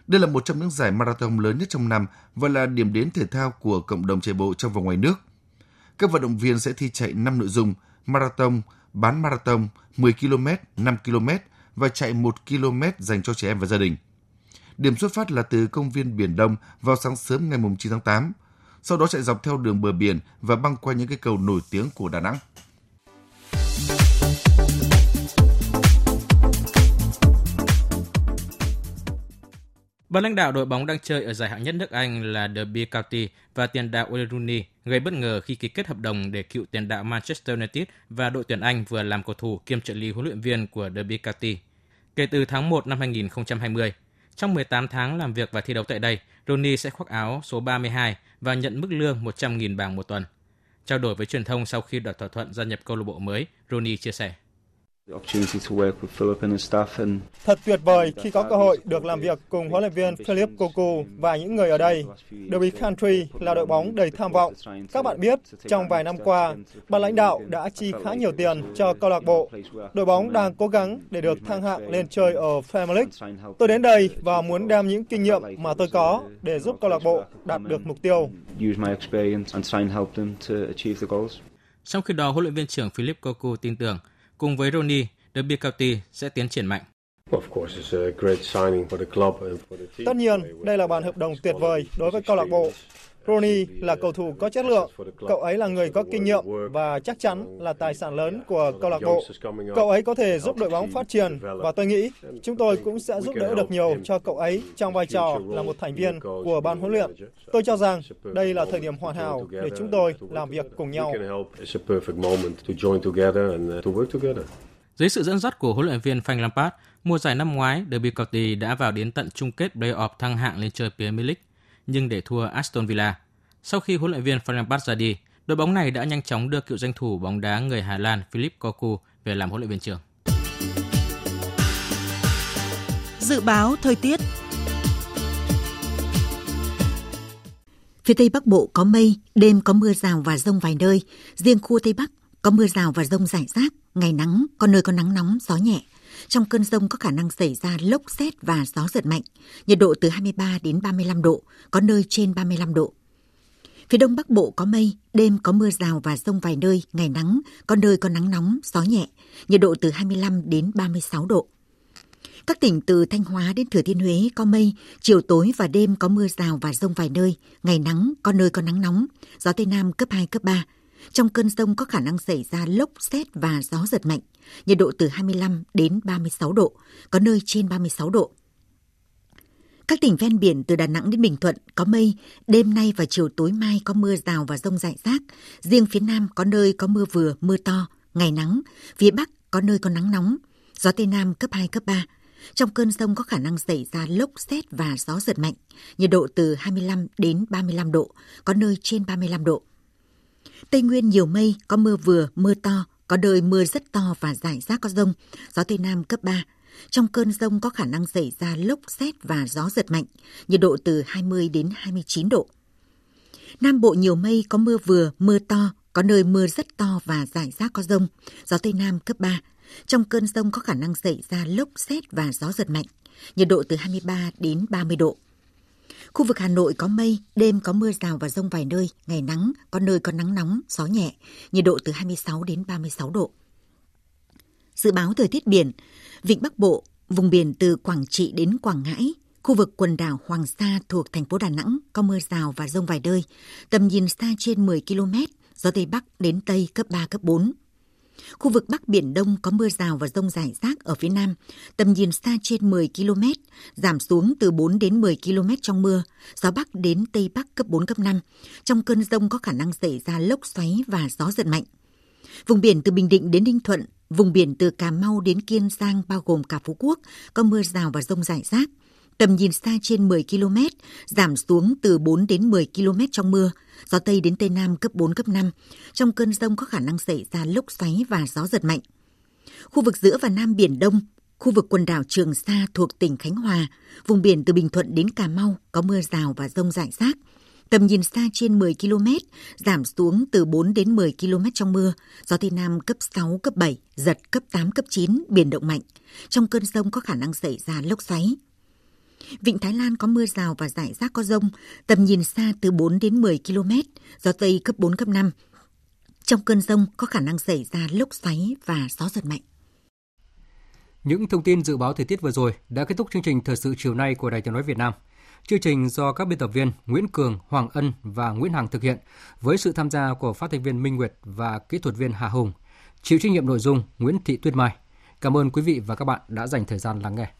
Đây là một trong những giải marathon lớn nhất trong năm và là điểm đến thể thao của cộng đồng chạy bộ trong và ngoài nước. Các vận động viên sẽ thi chạy 5 nội dung marathon, bán marathon, 10 km, 5 km và chạy 1 km dành cho trẻ em và gia đình. Điểm xuất phát là từ công viên Biển Đông vào sáng sớm ngày 9 tháng 8, sau đó chạy dọc theo đường bờ biển và băng qua những cái cầu nổi tiếng của Đà Nẵng. Ban lãnh đạo đội bóng đang chơi ở giải hạng nhất nước Anh là Derby County và tiền đạo Wayne Rooney gây bất ngờ khi ký kết hợp đồng để cựu tiền đạo Manchester United và đội tuyển Anh vừa làm cầu thủ kiêm trợ lý huấn luyện viên của Derby County. Kể từ tháng 1 năm 2020, trong 18 tháng làm việc và thi đấu tại đây, Rooney sẽ khoác áo số 32 và nhận mức lương 100.000 bảng một tuần. Trao đổi với truyền thông sau khi đạt thỏa thuận gia nhập câu lạc bộ mới, Rooney chia sẻ. Thật tuyệt vời khi có cơ hội được làm việc cùng huấn luyện viên Philip Cocu và những người ở đây. Derby Country là đội bóng đầy tham vọng. Các bạn biết, trong vài năm qua, ban lãnh đạo đã chi khá nhiều tiền cho câu lạc bộ. Đội bóng đang cố gắng để được thăng hạng lên chơi ở Premier League. Tôi đến đây và muốn đem những kinh nghiệm mà tôi có để giúp câu lạc bộ đạt được mục tiêu. Trong khi đó, huấn luyện viên trưởng Philip Cocu tin tưởng cùng với Ronnie, Derby County sẽ tiến triển mạnh. Tất nhiên, đây là bản hợp đồng tuyệt vời đối với câu lạc bộ. Rooney là cầu thủ có chất lượng, cậu ấy là người có kinh nghiệm và chắc chắn là tài sản lớn của câu lạc bộ. Cậu ấy có thể giúp đội bóng phát triển và tôi nghĩ chúng tôi cũng sẽ giúp đỡ được nhiều cho cậu ấy trong vai trò là một thành viên của ban huấn luyện. Tôi cho rằng đây là thời điểm hoàn hảo để chúng tôi làm việc cùng nhau. Dưới sự dẫn dắt của huấn luyện viên Frank Lampard, mùa giải năm ngoái, Derby County đã vào đến tận chung kết playoff thăng hạng lên chơi Premier League nhưng để thua Aston Villa. Sau khi huấn luyện viên Frank Lampard ra đi, đội bóng này đã nhanh chóng đưa cựu danh thủ bóng đá người Hà Lan Philip Koku về làm huấn luyện viên trưởng. Dự báo thời tiết Phía Tây Bắc Bộ có mây, đêm có mưa rào và rông vài nơi. Riêng khu Tây Bắc có mưa rào và rông rải rác, ngày nắng, có nơi có nắng nóng, gió nhẹ. Trong cơn rông có khả năng xảy ra lốc xét và gió giật mạnh, nhiệt độ từ 23 đến 35 độ, có nơi trên 35 độ. Phía đông bắc bộ có mây, đêm có mưa rào và rông vài nơi, ngày nắng, có nơi có nắng nóng, gió nhẹ, nhiệt độ từ 25 đến 36 độ. Các tỉnh từ Thanh Hóa đến Thừa Thiên Huế có mây, chiều tối và đêm có mưa rào và rông vài nơi, ngày nắng, có nơi có nắng nóng, gió Tây Nam cấp 2, cấp 3. Trong cơn rông có khả năng xảy ra lốc, xét và gió giật mạnh, nhiệt độ từ 25 đến 36 độ, có nơi trên 36 độ. Các tỉnh ven biển từ Đà Nẵng đến Bình Thuận có mây, đêm nay và chiều tối mai có mưa rào và rông rải rác. Riêng phía Nam có nơi có mưa vừa, mưa to, ngày nắng. Phía Bắc có nơi có nắng nóng, gió Tây Nam cấp 2, cấp 3. Trong cơn rông có khả năng xảy ra lốc xét và gió giật mạnh, nhiệt độ từ 25 đến 35 độ, có nơi trên 35 độ. Tây Nguyên nhiều mây, có mưa vừa, mưa to, có nơi mưa rất to và rải rác có rông, gió Tây Nam cấp 3. Trong cơn rông có khả năng xảy ra lốc xét và gió giật mạnh, nhiệt độ từ 20 đến 29 độ. Nam Bộ nhiều mây, có mưa vừa, mưa to, có nơi mưa rất to và rải rác có rông, gió Tây Nam cấp 3. Trong cơn rông có khả năng xảy ra lốc xét và gió giật mạnh, nhiệt độ từ 23 đến 30 độ. Khu vực Hà Nội có mây, đêm có mưa rào và rông vài nơi, ngày nắng, có nơi có nắng nóng, gió nhẹ, nhiệt độ từ 26 đến 36 độ. Dự báo thời tiết biển, Vịnh Bắc Bộ, vùng biển từ Quảng Trị đến Quảng Ngãi, khu vực quần đảo Hoàng Sa thuộc thành phố Đà Nẵng có mưa rào và rông vài nơi, tầm nhìn xa trên 10 km, gió Tây Bắc đến Tây cấp 3, cấp 4. Khu vực Bắc Biển Đông có mưa rào và rông rải rác ở phía Nam, tầm nhìn xa trên 10 km, giảm xuống từ 4 đến 10 km trong mưa, gió Bắc đến Tây Bắc cấp 4, cấp 5. Trong cơn rông có khả năng xảy ra lốc xoáy và gió giật mạnh. Vùng biển từ Bình Định đến Ninh Thuận, vùng biển từ Cà Mau đến Kiên Giang bao gồm cả Phú Quốc, có mưa rào và rông rải rác. Tầm nhìn xa trên 10 km, giảm xuống từ 4 đến 10 km trong mưa, gió Tây đến Tây Nam cấp 4, cấp 5. Trong cơn rông có khả năng xảy ra lốc xoáy và gió giật mạnh. Khu vực giữa và Nam Biển Đông, khu vực quần đảo Trường Sa thuộc tỉnh Khánh Hòa, vùng biển từ Bình Thuận đến Cà Mau có mưa rào và rông rải rác. Tầm nhìn xa trên 10 km, giảm xuống từ 4 đến 10 km trong mưa, gió Tây Nam cấp 6, cấp 7, giật cấp 8, cấp 9, biển động mạnh. Trong cơn rông có khả năng xảy ra lốc xoáy. Vịnh Thái Lan có mưa rào và rải rác có rông, tầm nhìn xa từ 4 đến 10 km, gió Tây cấp 4, cấp 5. Trong cơn rông có khả năng xảy ra lốc xoáy và gió giật mạnh. Những thông tin dự báo thời tiết vừa rồi đã kết thúc chương trình thời sự chiều nay của Đài Tiếng nói Việt Nam. Chương trình do các biên tập viên Nguyễn Cường, Hoàng Ân và Nguyễn Hằng thực hiện với sự tham gia của phát thanh viên Minh Nguyệt và kỹ thuật viên Hà Hùng. Chịu trách nhiệm nội dung Nguyễn Thị Tuyết Mai. Cảm ơn quý vị và các bạn đã dành thời gian lắng nghe.